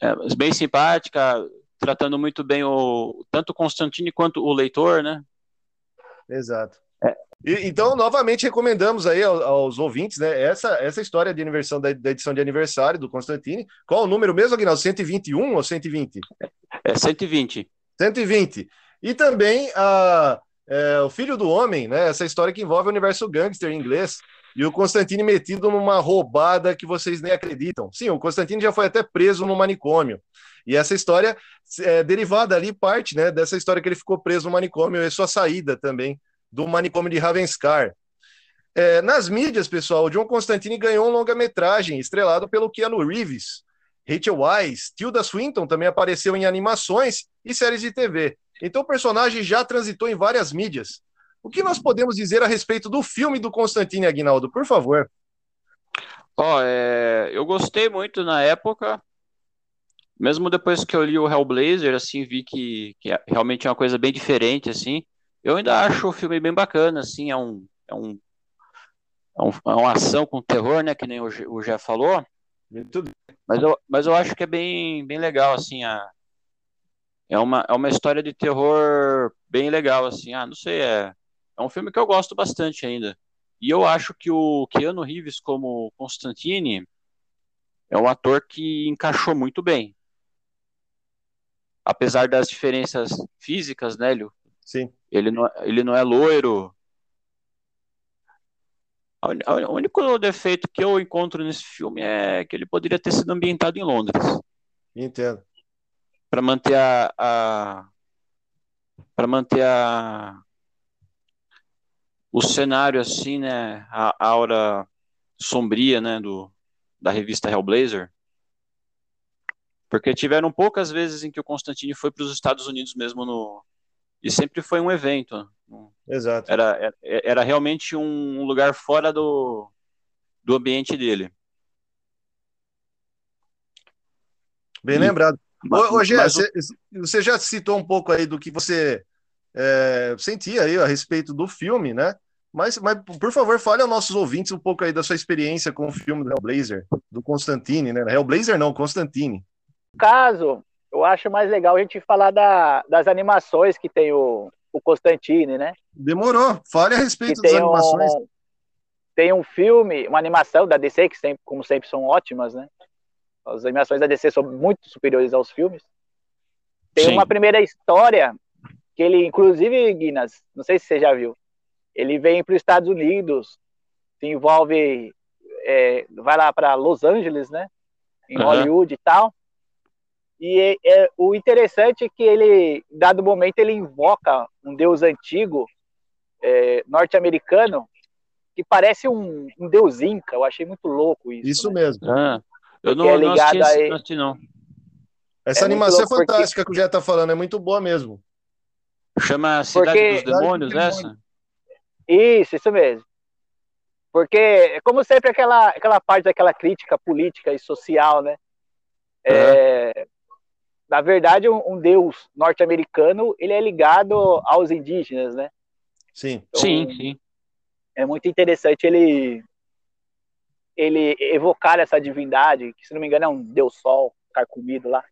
é bem simpática, tratando muito bem o tanto o Constantine quanto o leitor, né? Exato. E- então, novamente, recomendamos aí aos, aos ouvintes, né, essa, essa história de aniversário, da, da edição de aniversário do Constantine. Qual o número mesmo, Aguinaldo? 121 ou 120? É 120. 120. E também a, é, o Filho do Homem, né? Essa história que envolve o universo gangster em inglês. E o Constantine metido numa roubada que vocês nem acreditam. Sim, o Constantine já foi até preso no manicômio. E essa história é derivada ali, parte né, dessa história que ele ficou preso no manicômio e sua saída também do manicômio de Ravenscar. É, nas mídias, pessoal, o John Constantine ganhou um longa-metragem estrelado pelo Keanu Reeves. Rachel Weisz, Tilda Swinton também apareceu em animações e séries de TV. Então o personagem já transitou em várias mídias. O que nós podemos dizer a respeito do filme do Constantine Aguinaldo, por favor? Ó, é, eu gostei muito na época, mesmo depois que eu li o Hellblazer, assim, vi que, que é- realmente é uma coisa bem diferente, assim. Eu ainda acho o filme bem bacana, assim, é um, é um, é um- é uma ação com terror, né, que nem o, o Jeff falou, Muito mas eu, mas eu acho que é bem, bem legal, assim, a, é uma, é uma história de terror bem legal, assim, ah, não sei, é, é um filme que eu gosto bastante ainda. E eu acho que o Keanu Reeves como Constantine é um ator que encaixou muito bem. Apesar das diferenças físicas, né, Lio? Sim. Ele não, ele não é loiro. O único defeito que eu encontro nesse filme é que ele poderia ter sido ambientado em Londres Entendo. para manter a, a para manter a o cenário assim, né, a, a aura sombria, né, do da revista Hellblazer. Porque tiveram poucas vezes em que o Constantine foi para os Estados Unidos mesmo no e sempre foi um evento. Exato. Era, era, era realmente um lugar fora do, do ambiente dele. Bem E- lembrado. Ô, ô Gé, Mas você, você já citou um pouco aí do que você é, sentia aí a respeito do filme, né? Mas, mas, por favor, fale aos nossos ouvintes um pouco aí da sua experiência com o filme do Hellblazer, do Constantine, né? Hellblazer não, Constantine. No caso, eu acho mais legal a gente falar da- das animações que tem o, o Constantine, né? Demorou. Fale a Que respeito das tem animações. um, tem um filme, uma animação da DC, que sempre, como sempre são ótimas, né? As animações da DC são muito superiores aos filmes. Tem Sim. uma primeira história que ele, inclusive, Guinness, não sei se você já viu, ele vem para os Estados Unidos, se envolve, é, vai lá para Los Angeles, né? Em Aham. Hollywood e tal. E é- é- o interessante é que ele, em dado momento, ele invoca um deus antigo é, norte-americano que parece um, um deus inca. Eu achei muito louco isso. Isso né? mesmo. Ah, eu não, é não ligado assisti, esse- aí- não assisti, não. Essa É animação é louco porque- fantástica que o Jé tá falando, é muito boa mesmo. Chama Cidade Porque- dos Demônios, Cidade essa? Isso, isso mesmo. Porque, como sempre, aquela, aquela parte daquela crítica política e social, né? É, na verdade, um, um deus norte-americano, ele é ligado aos indígenas, né? Sim. Então, Sim, sim. É muito interessante ele ele evocar essa divindade, que se não me engano é um deus sol carcomido lá.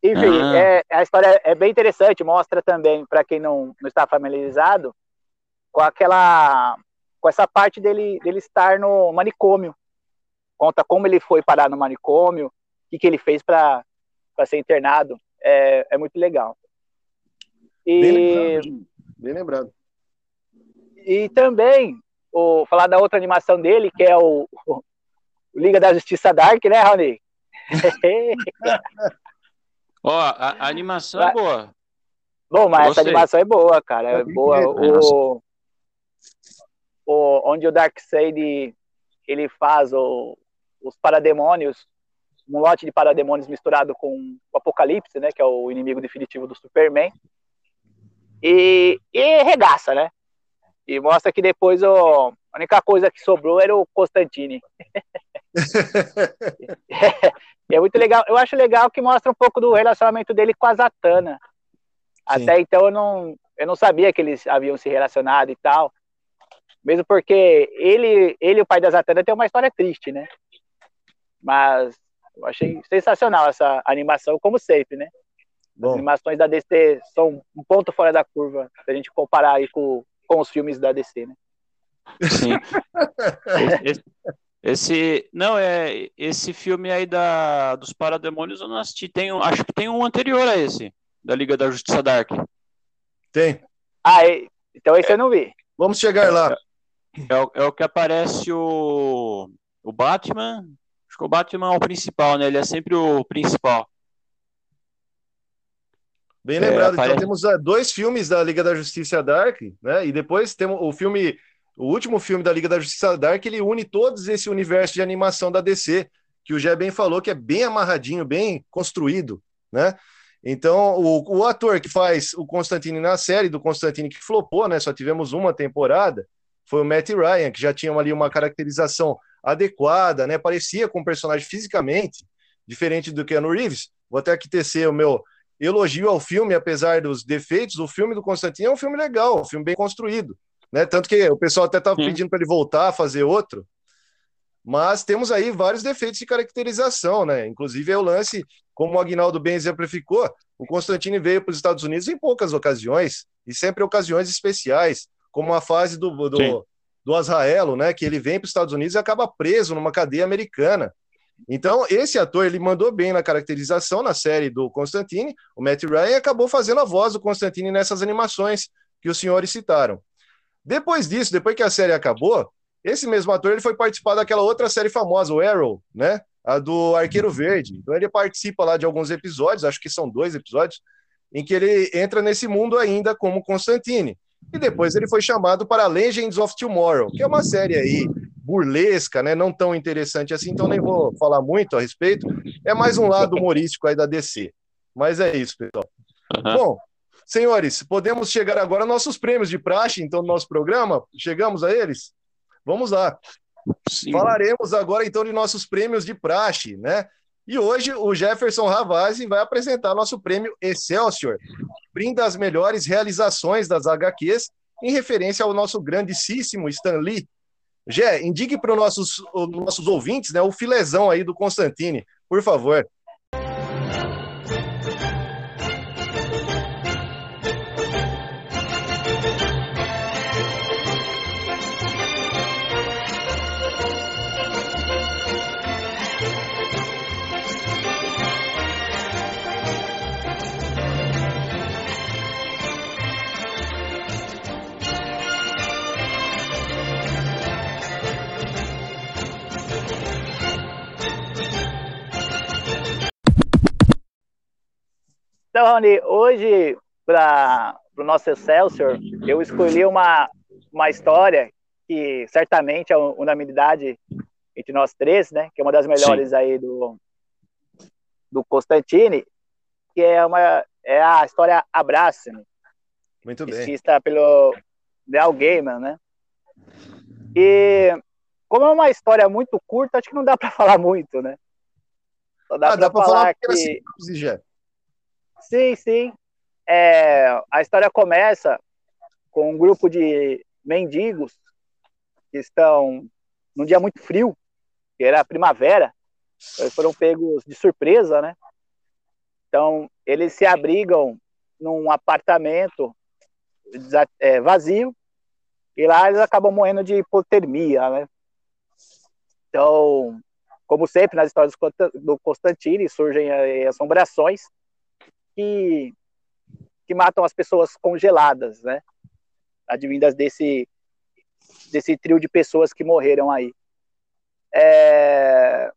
Enfim, Ah. é, a história é bem interessante, mostra também, para quem não, não está familiarizado, com aquela com essa parte dele, dele estar no manicômio. Conta como ele foi parar no manicômio, o que, que ele fez para ser internado. É, é muito legal. Bem E, lembrado. Bem lembrado. e também, o, falar da outra animação dele, que é o, o Liga da Justiça Dark, né, Raoni? Ó, a, a animação é boa. Bom, mas essa Gostei. animação é boa, cara. É bem boa. feita. O, o, onde o Darkseid ele faz o, os parademônios, um lote de parademônios misturado com o Apocalipse, né? Que é o inimigo definitivo do Superman. E, e regaça, né? E mostra que depois o, a única coisa que sobrou era o Constantine. E é muito legal. Eu acho legal que mostra um pouco do relacionamento dele com a Zatanna. Até então eu não, eu não sabia que eles haviam se relacionado e tal. Mesmo porque ele, ele o pai da Zatanna tem uma história triste, né? Mas eu achei sensacional essa animação, como sempre, né? As Bom, animações da DC são um ponto fora da curva, se a gente comparar aí com com os filmes da DC, né? Sim. esse, esse, não, é esse filme aí da, dos Parademônios eu não assisti. Tem, um- acho que tem um anterior a esse, da Liga da Justiça Dark. Tem. Ah, e- então esse eu não vi. Vamos chegar lá. É o, é o que aparece o, o Batman. Acho que o Batman é o principal, né? Ele é sempre o principal. Bem É, lembrado. apare- Então temos ah, dois filmes da Liga da Justiça Dark, né? E depois temos o filme, o último filme da Liga da Justiça Dark, ele une todos esse universo de animação da DC, que o Gé bem falou que é bem amarradinho, bem construído, né? Então, o, o ator que faz o Constantine na série, do Constantine que flopou, né? Só tivemos uma temporada, foi o Matt Ryan, que já tinha ali uma caracterização adequada, né? Parecia com o personagem fisicamente, diferente do Keanu Reeves. Vou até aqui tecer o meu elogio ao filme, apesar dos defeitos. O filme do Constantine é um filme legal, um filme bem construído, né? Tanto que o pessoal até estava pedindo para ele voltar a fazer outro. Mas temos aí vários defeitos de caracterização, né? Inclusive é o lance, como o Agnaldo bem exemplificou, o Constantine veio para os Estados Unidos em poucas ocasiões, e sempre ocasiões especiais, como a fase do, do, do Azraelo, né? Que ele vem para os Estados Unidos e acaba preso numa cadeia americana. Então, esse ator, ele mandou bem na caracterização na série do Constantine, o Matt Ryan acabou fazendo a voz do Constantine nessas animações que os senhores citaram. Depois disso, depois que a série acabou, esse mesmo ator ele foi participar daquela outra série famosa, o Arrow, né? A do Arqueiro Verde. Então ele participa lá de alguns episódios, acho que são dois episódios, em que ele entra nesse mundo ainda como Constantine. E depois ele foi chamado para Legends of Tomorrow, que é uma série aí burlesca, né? Não tão interessante assim, então nem vou falar muito a respeito. É mais um lado humorístico aí da DC. Mas é isso, pessoal. Aham. Bom, senhores, podemos chegar agora aos nossos prêmios de praxe, então, do nosso programa. Chegamos a eles? Vamos lá. Sim. Falaremos agora, então, de nossos prêmios de praxe, né? E hoje o Jefferson Ravazzi vai apresentar nosso prêmio Excelsior, brinda as melhores realizações das HQs em referência ao nosso grandíssimo Stan Lee. Gé, indique para os nossos, os nossos ouvintes né, o filezão aí do Constantine, por favor. Então, Rony, hoje, para o nosso Excelsior, eu escolhi uma, uma história que certamente é unanimidade entre nós três, né? Que é uma das melhores aí do, do Constantine, que é, uma, é a história Abraça-me, Muito bem. escrita pelo Neil Gaiman, né? E como é uma história muito curta, acho que não dá para falar muito, né? Só dá Ah, para falar falar que era que Gé. Sim, sim. É, a história começa com um grupo de mendigos que estão num dia muito frio, que era primavera. Eles foram pegos de surpresa, né? Então, eles se abrigam num apartamento é, vazio e lá eles acabam morrendo de hipotermia, né? Então, como sempre nas histórias do Consta- do Constantine, surgem assombrações que, que matam as pessoas congeladas, né? Advindas desse, desse trio de pessoas que morreram aí. É...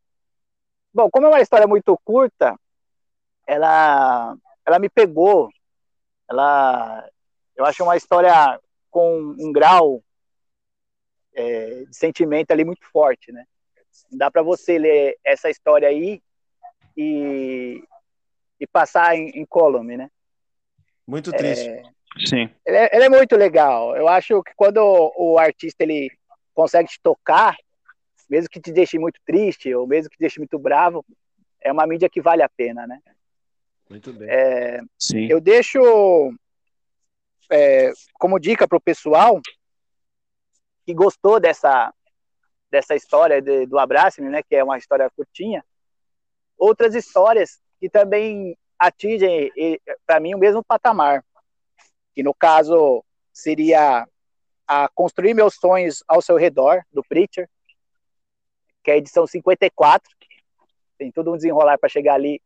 Bom, como é uma história muito curta, ela, ela me pegou. Ela, eu acho uma história com um grau é, de sentimento ali muito forte, né? Dá para você ler essa história aí e, e passar em, em column, né? Muito triste. É, Sim. ele, é, ele é muito legal. Eu acho que quando o, o artista ele consegue te tocar, mesmo que te deixe muito triste ou mesmo que te deixe muito bravo, é uma mídia que vale a pena, né? Muito bem. É, Sim. eu deixo é, como dica para o pessoal que gostou dessa dessa história de- do abraço, né, que é uma história curtinha, outras histórias que também atingem para mim o mesmo patamar, que no caso seria a construir meus sonhos ao seu redor, do Preacher, que é a edição 54. Tem todo um desenrolar para chegar ali,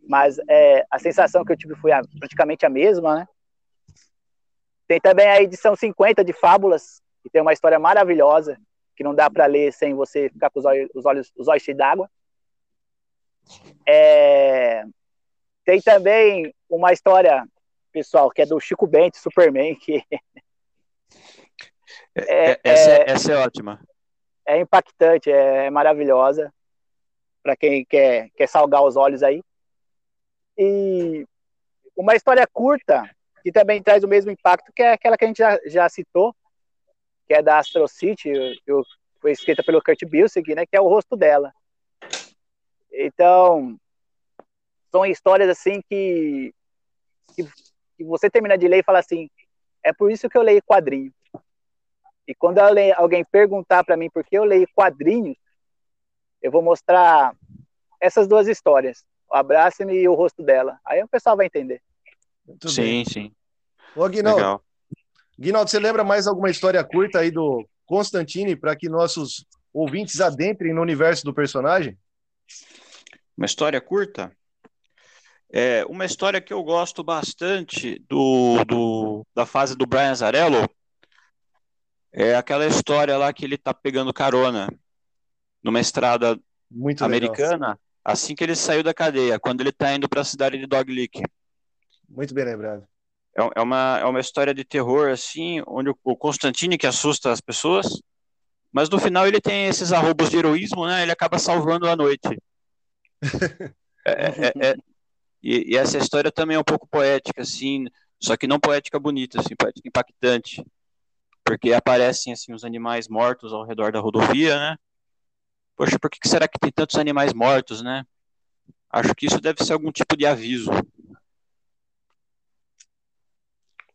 mas é, a sensação que eu tive foi a, praticamente a mesma, né? Tem também a edição 50 de Fábulas, que tem uma história maravilhosa, que não dá para ler sem você ficar com os olhos, os olhos, os olhos cheios d'água. É... Tem também uma história, pessoal, que é do Chico Bento, Superman, que. É, é, essa, é, essa é ótima. É impactante, é maravilhosa. Para quem quer, quer salgar os olhos aí. E uma história curta, que também traz o mesmo impacto, que é aquela que a gente já, já citou, que é da Astro City, eu, foi escrita pelo Kurt Busiek, né, que é o rosto dela. Então, são histórias assim que, que, que, você termina de ler e fala assim, é por isso que eu leio quadrinho. E quando alguém perguntar para mim por que eu leio quadrinhos, eu vou mostrar essas duas histórias, o Abraça-me e o rosto dela. Aí o pessoal vai entender. Muito sim, bem. sim. Ô, Guinaldo, Legal. Guinaldo, você lembra mais alguma história curta aí do Constantine para que nossos ouvintes adentrem no universo do personagem? Uma história curta? É, uma história que eu gosto bastante do, do, da fase do Brian Zarello é aquela história lá que ele tá pegando carona numa estrada Muito americana legal. assim que ele saiu da cadeia, quando ele tá indo para a cidade de Dog Lick. Muito bem lembrado. É, é, uma, é uma história de terror, assim, onde o Constantine que assusta as pessoas, mas no final ele tem esses arrobos de heroísmo, né? Ele acaba salvando a noite. É, é, é, e, e, essa história também é um pouco poética, assim, só que não poética bonita, assim, poética impactante. Porque aparecem, assim, os animais mortos ao redor da rodovia, né? Poxa, por que será que tem tantos animais mortos, né? Acho que isso deve ser algum tipo de aviso.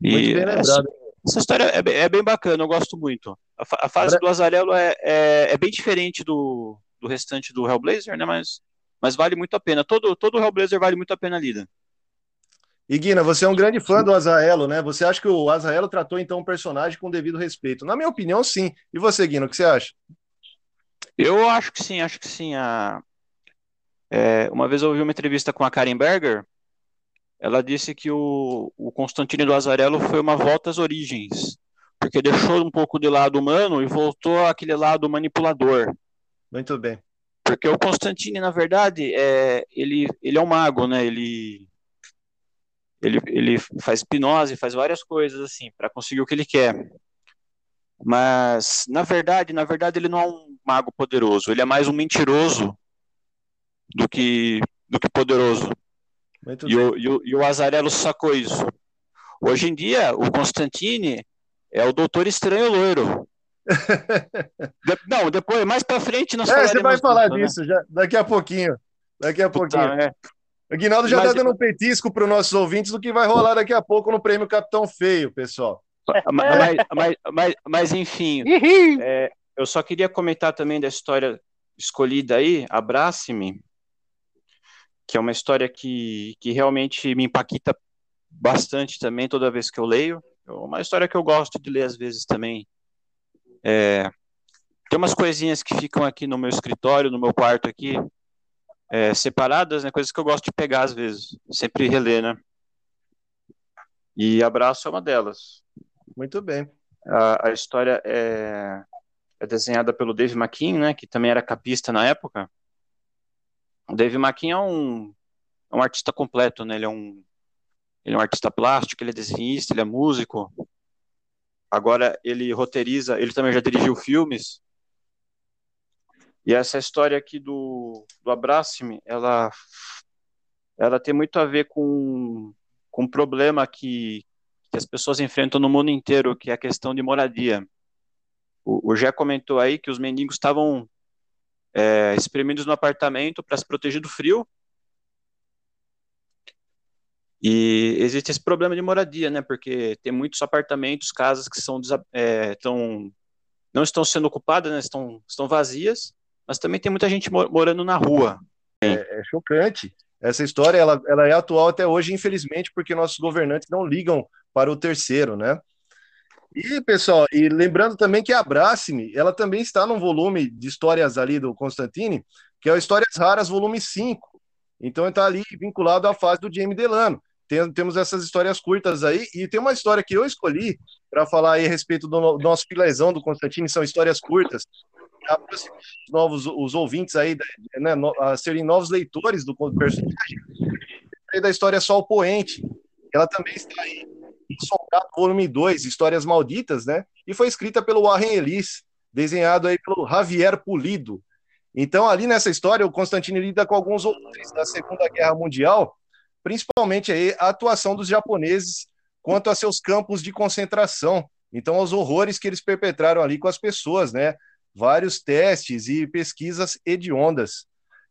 E essa, essa, história é, é, bem bacana, eu gosto muito. A, a fase do Azarelo é, é, é, bem diferente do, do restante do Hellblazer, né? Mas, mas vale muito a pena. Todo, todo Hellblazer vale muito a pena a lida. E Guina, você é um grande fã do Azaelo, né? Você acha que o Azaelo tratou então o personagem com devido respeito? Na minha opinião, sim. E você, Guina, o que você acha? Eu acho que sim, acho que sim. A... É, uma vez eu ouvi uma entrevista com a Karen Berger, ela disse que o, o Constantino do Azarello foi uma volta às origens, porque deixou um pouco de lado humano e voltou àquele lado manipulador. Muito bem. Porque o Constantino, na verdade, é, ele, ele é um mago, né? Ele, ele, ele faz hipnose, faz várias coisas assim para conseguir o que ele quer. Mas na verdade, na verdade, ele não é um mago poderoso. Ele é mais um mentiroso do que do que poderoso. E, o, e, o, e o Azarello sacou isso. Hoje em dia, o Constantine é o Doutor Estranho Loiro. de, não, depois, mais pra frente nós É, você vai falar disso, né? já, daqui a pouquinho. Daqui a Puta, pouquinho. É. O Guinaldo já Mas, tá dando um petisco para os nossos ouvintes do que vai rolar daqui a pouco no prêmio Capitão Feio, pessoal. Mas, mas, mas, mas enfim, é, eu só queria comentar também da história escolhida aí, Abrace-me, que é uma história que, que realmente me impacta bastante também toda vez que eu leio. É uma história que eu gosto de ler às vezes também. É, tem umas coisinhas que ficam aqui no meu escritório, no meu quarto aqui, é, separadas, né, coisas que eu gosto de pegar às vezes, sempre reler, né? E Abraço é uma delas. Muito bem. A, a história é, é desenhada pelo Dave McKean, né, que também era capista na época. O Dave McKean é um, é um artista completo, né? Ele é um, ele é um artista plástico, ele é desenhista, ele é músico. Agora ele roteiriza, ele também já dirigiu filmes. E essa história aqui do, do Abrace-me, ela, ela tem muito a ver com, com um problema que, que as pessoas enfrentam no mundo inteiro, que é a questão de moradia. O, o Jé comentou aí que os mendigos estavam é, espremidos no apartamento para se proteger do frio. E existe esse problema de moradia, né? Porque tem muitos apartamentos, casas que são é, tão, não estão sendo ocupadas, né? estão, estão vazias, mas também tem muita gente morando na rua. É, é, chocante. Essa história ela, ela é atual até hoje, infelizmente, porque nossos governantes não ligam para o terceiro, né? E, pessoal, e lembrando também que a Abrace-me, ela também está num volume de histórias ali do Constantine, que é o Histórias Raras, volume 5. Então está ali vinculado à fase do Jamie Delano. Tem, temos essas histórias curtas aí, e tem uma história que eu escolhi para falar aí a respeito do, do nosso filezão do Constantine, são histórias curtas, os novos os ouvintes aí, né, no, a serem novos leitores do personagem, da história Sol Poente, ela também está aí Soldado, volume 2, Histórias Malditas, né? E foi escrita pelo Warren Ellis, desenhado aí pelo Javier Pulido. Então, ali nessa história, o Constantino lida com alguns outros da Segunda Guerra Mundial, principalmente aí a atuação dos japoneses quanto a seus campos de concentração. Então, os horrores que eles perpetraram ali com as pessoas, né? Vários testes e pesquisas hediondas.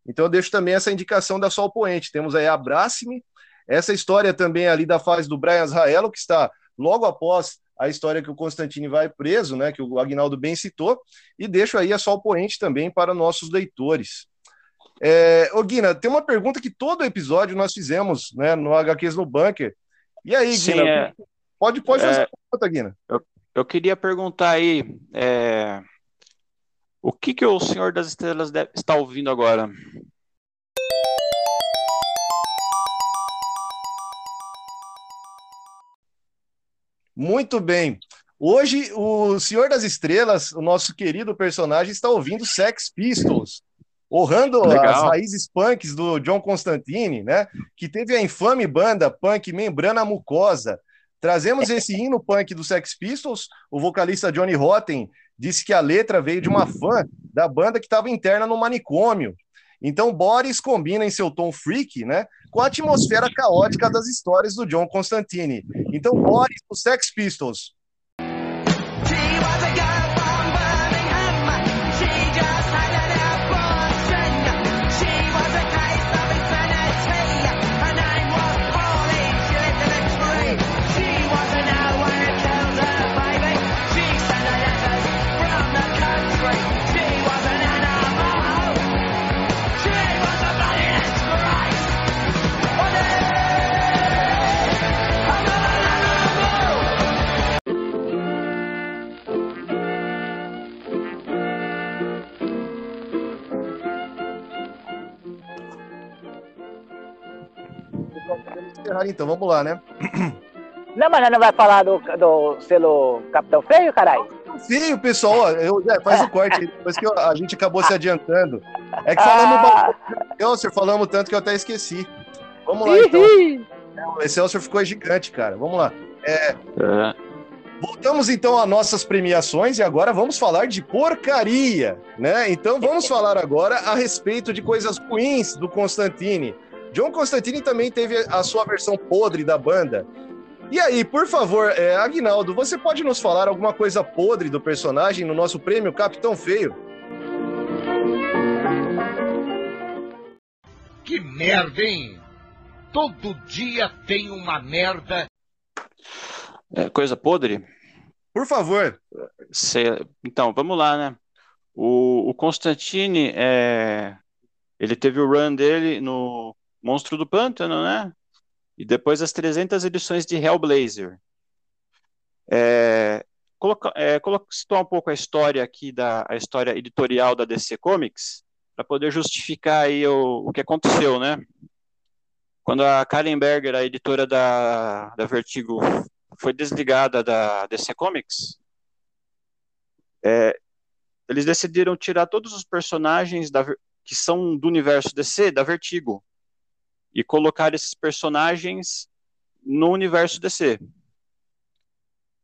Então, eu deixo também essa indicação da Sol Poente. Temos aí Abrace-me, essa história também ali da fase do Brian Israelo, que está logo após a história que o Constantine vai preso, né, que o Agnaldo bem citou, e deixo aí a Sol Poente também para nossos leitores. É, ô Guina, tem uma pergunta que todo episódio nós fizemos né, no HQs no Bunker. E aí, Sim, Guina? É... Pode, pode fazer é... a pergunta, Guina. Eu, eu queria perguntar aí é... o que, que o Senhor das Estrelas deve, está ouvindo agora? Muito bem. Hoje, o Senhor das Estrelas, o nosso querido personagem, está ouvindo Sex Pistols, honrando Legal. as raízes punks do John Constantine, né? Que teve a infame banda punk Membrana Mucosa. Trazemos esse hino punk do Sex Pistols. O vocalista Johnny Rotten disse que a letra veio de uma fã da banda que estava interna no manicômio. Então, Boris combina em seu tom freak, né, com a atmosfera caótica das histórias do John Constantine. Então, Boris, o Sex Pistols. Encerrar então, vamos lá, né? Não, mas não vai falar do, do selo Capitão Feio, caralho? Feio, pessoal, eu, é, faz o corte aí, depois que eu, a gente acabou se adiantando. É que falamos ah. Excelsior, falamos tanto que eu até esqueci. Vamos lá, então. O Excelsior ficou gigante, cara. Vamos lá. É, é. Voltamos então às nossas premiações e agora vamos falar de porcaria, né? Então vamos falar agora a respeito de coisas ruins do Constantine. John Constantine também teve a sua versão podre da banda. E aí, por favor, é, Agnaldo, você pode nos falar alguma coisa podre do personagem no nosso prêmio Capitão Feio? Que merda, hein? Todo dia tem uma merda. É, coisa podre? Por favor. Então, vamos lá, né? O, o Constantine, é... ele teve o run dele no Monstro do Pântano, né? E depois as 300 edições de Hellblazer. É, coloca, é, coloca, citar um pouco a história aqui, da, a história editorial da DC Comics, para poder justificar aí o, o que aconteceu, né? Quando a Karen Berger, a editora da, da Vertigo, foi desligada da DC Comics, é, eles decidiram tirar todos os personagens da, que são do universo DC da Vertigo e colocar esses personagens no universo DC.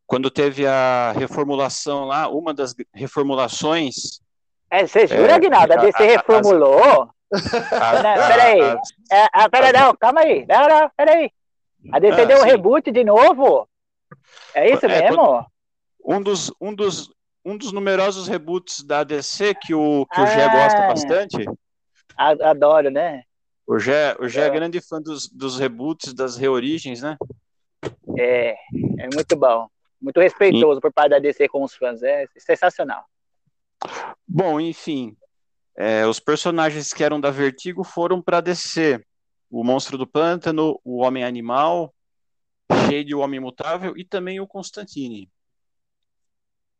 Quando teve a reformulação lá, uma das reformulações. É, você jura, é, Aguinaldo? A DC reformulou? peraí. É, peraí, não, calma aí. Não, não, peraí. A DC ah, deu um reboot de novo? É isso é, mesmo? Um dos, um, dos, um dos numerosos reboots da DC que o, que ah, o Gé gosta bastante. Adoro, né? O Gé, o Gé é. é grande fã dos, dos reboots, das reorigens, né? É, é muito bom. Muito respeitoso e... por parte da DC com os fãs. É sensacional. Bom, enfim. É, os personagens que eram da Vertigo foram para DC. O Monstro do Pântano, o Homem Animal, Shade, o Homem Mutável e também o Constantine.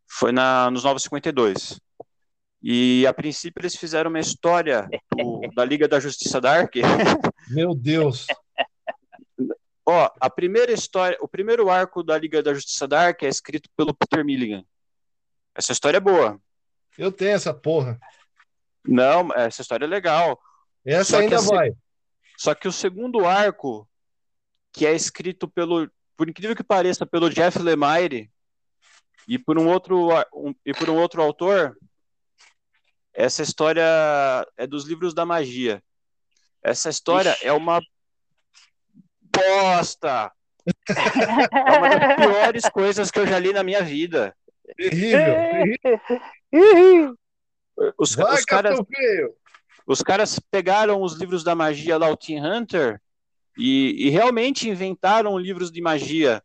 Foi na, nos Novos 52. E a princípio eles fizeram uma história do, da Liga da Justiça Dark. Meu Deus. Ó, a primeira história, o primeiro arco da Liga da Justiça Dark é escrito pelo Peter Milligan. Essa história é boa. Eu tenho essa porra. Não, essa história é legal. Essa Só que ainda assim- vai. Só que o segundo arco, que é escrito pelo, por incrível que pareça, pelo Jeff Lemire e por um outro a- um- e por um outro autor, essa história é dos livros da magia. Essa história Ixi. é uma bosta. É uma das piores coisas que eu já li na minha vida. Terrível. terrível. Os, Vai, os caras, os caras pegaram os livros da magia lá, o Team Hunter, e, e realmente inventaram livros de magia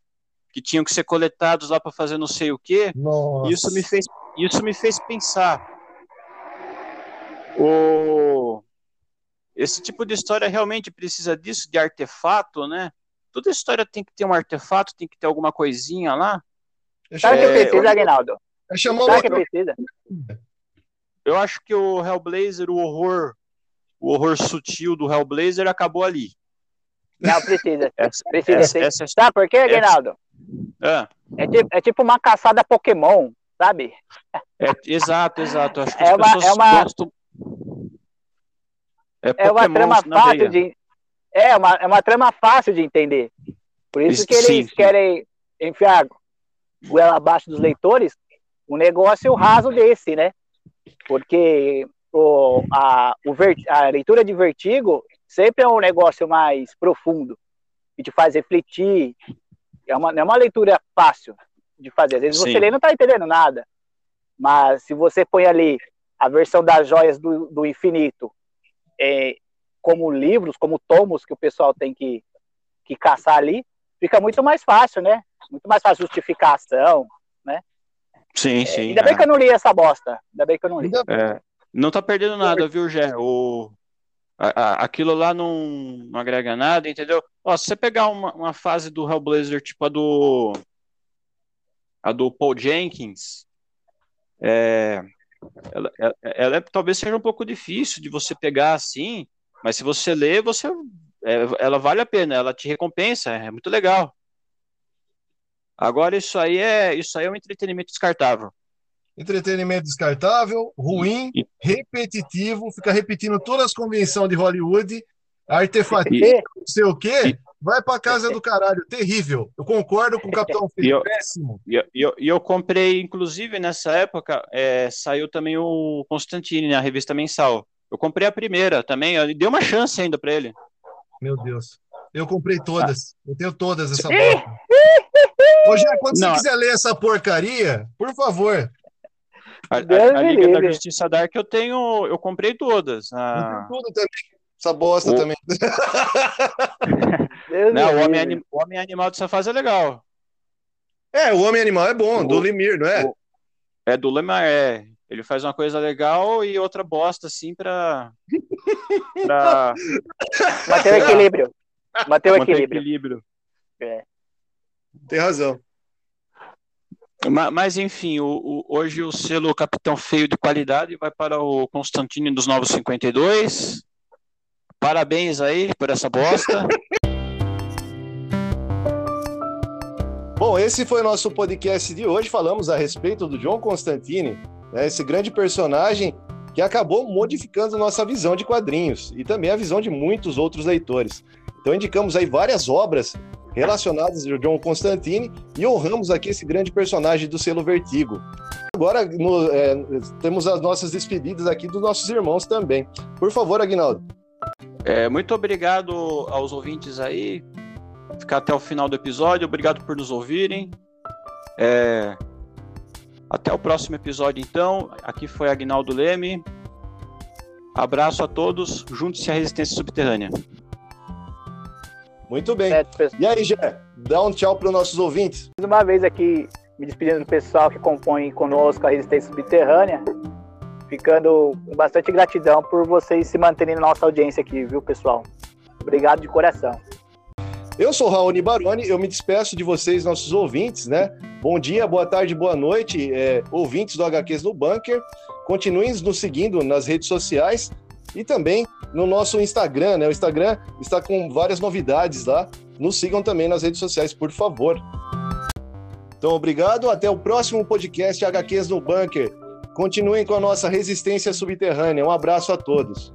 que tinham que ser coletados lá para fazer não sei o quê. Nossa. Isso me fez, isso me fez pensar. O, esse tipo de história realmente precisa disso, de artefato, né? Toda história tem que ter um artefato, tem que ter alguma coisinha lá. Sabe o que É, precisa, Aguinaldo? É Sabe o que precisa? Eu acho que o Hellblazer, o horror, o horror sutil do Hellblazer acabou ali. Não, precisa. Essa, Precisa essa, ter. essa, Sabe por quê, Aguinaldo? ah, É tipo, é tipo uma caçada Pokémon, sabe? É, exato, exato. Acho que É as uma- pessoas é uma- gostam. É, É uma trama fácil veia. de. É uma, é uma trama fácil de entender. Por isso que eles Sim, sim. querem enfiar goela abaixo dos leitores um negócio raso desse, né? Porque o, a, o ver- a leitura de vertigo sempre é um negócio mais profundo e te faz refletir. É uma, não é uma leitura fácil de fazer. Às vezes Sim. você lê e não tá entendendo nada. Mas se você põe ali a versão das joias do, do infinito é, como livros, como tomos que o pessoal tem que, que caçar ali, fica muito mais fácil, né? Muito mais fácil justificação. Sim, sim. Ainda bem é. que eu não li essa bosta. Ainda bem que eu não li. É, não tá perdendo nada, viu, Gé? O, a- a- aquilo lá não, não agrega nada, entendeu? Ó, se você pegar uma, uma fase do Hellblazer, tipo a do. A do Paul Jenkins, é, ela, ela- ela é- talvez seja um pouco difícil de você pegar assim, mas se você ler, você, é, ela vale a pena, ela te recompensa, é muito legal. Agora isso aí é isso aí é um entretenimento descartável. Entretenimento descartável, ruim, repetitivo, fica repetindo todas as convenções de Hollywood, artefatinho, E- não sei o quê, E- vai pra casa do caralho, terrível. Eu concordo com o Capitão E Feio, eu- péssimo. E eu, eu, eu comprei, inclusive, nessa época, é, saiu também o Constantine, na revista mensal. Eu comprei a primeira também, eu dei uma chance ainda pra ele. Meu Deus. Eu comprei todas. Eu tenho todas essa bosta. Ô, Jé, quando Não. você quiser ler essa porcaria, por favor. A, a- a Liga da. Justiça Dark eu tenho, eu comprei todas. Eu Ah, tenho tudo também. Essa bosta O- também. Não, me o Homem. Anim- o Homem Animal dessa fase é legal. É, o Homem Animal é bom, O- do Lemir, não é? o- É do Lema, é. Ele faz uma coisa legal e outra bosta, assim, pra. pra Manter o equilíbrio. Manter o equilíbrio. equilíbrio. Tem razão. Ma- Mas, enfim, o- o- hoje o selo Capitão Feio de qualidade vai para o Constantino dos Novos 52. Parabéns aí por essa bosta. Bom, esse foi o nosso podcast de hoje. Falamos a respeito do John Constantine, né, esse grande personagem que acabou modificando nossa visão de quadrinhos e também a visão de muitos outros leitores. Então indicamos aí várias obras relacionadas ao John Constantine e honramos aqui esse grande personagem do selo Vertigo. Agora no- é, temos as nossas despedidas aqui dos nossos irmãos também. Por favor, Aguinaldo. É, muito obrigado aos ouvintes aí. Ficar até o final do episódio. Obrigado por nos ouvirem. É, Até o próximo episódio, então. Aqui foi Agnaldo Leme. Abraço a todos. Junte-se à Resistência Subterrânea. Muito bem. E aí, Jé, dá um tchau para os nossos ouvintes. Mais uma vez aqui, me despedindo do pessoal que compõe conosco a Resistência Subterrânea. Ficando com bastante gratidão por vocês se manterem na nossa audiência aqui, viu, pessoal? Obrigado de coração. Eu sou Raoni Baroni, eu me despeço de vocês, nossos ouvintes, né? Bom dia, boa tarde, boa noite, é, ouvintes do HQs no Bunker. Continuem nos seguindo nas redes sociais e também no nosso Instagram, né? O Instagram está com várias novidades lá. Nos sigam também nas redes sociais, por favor. Então, obrigado. Até o próximo podcast HQs no Bunker. Continuem com a nossa resistência subterrânea. Um abraço a todos.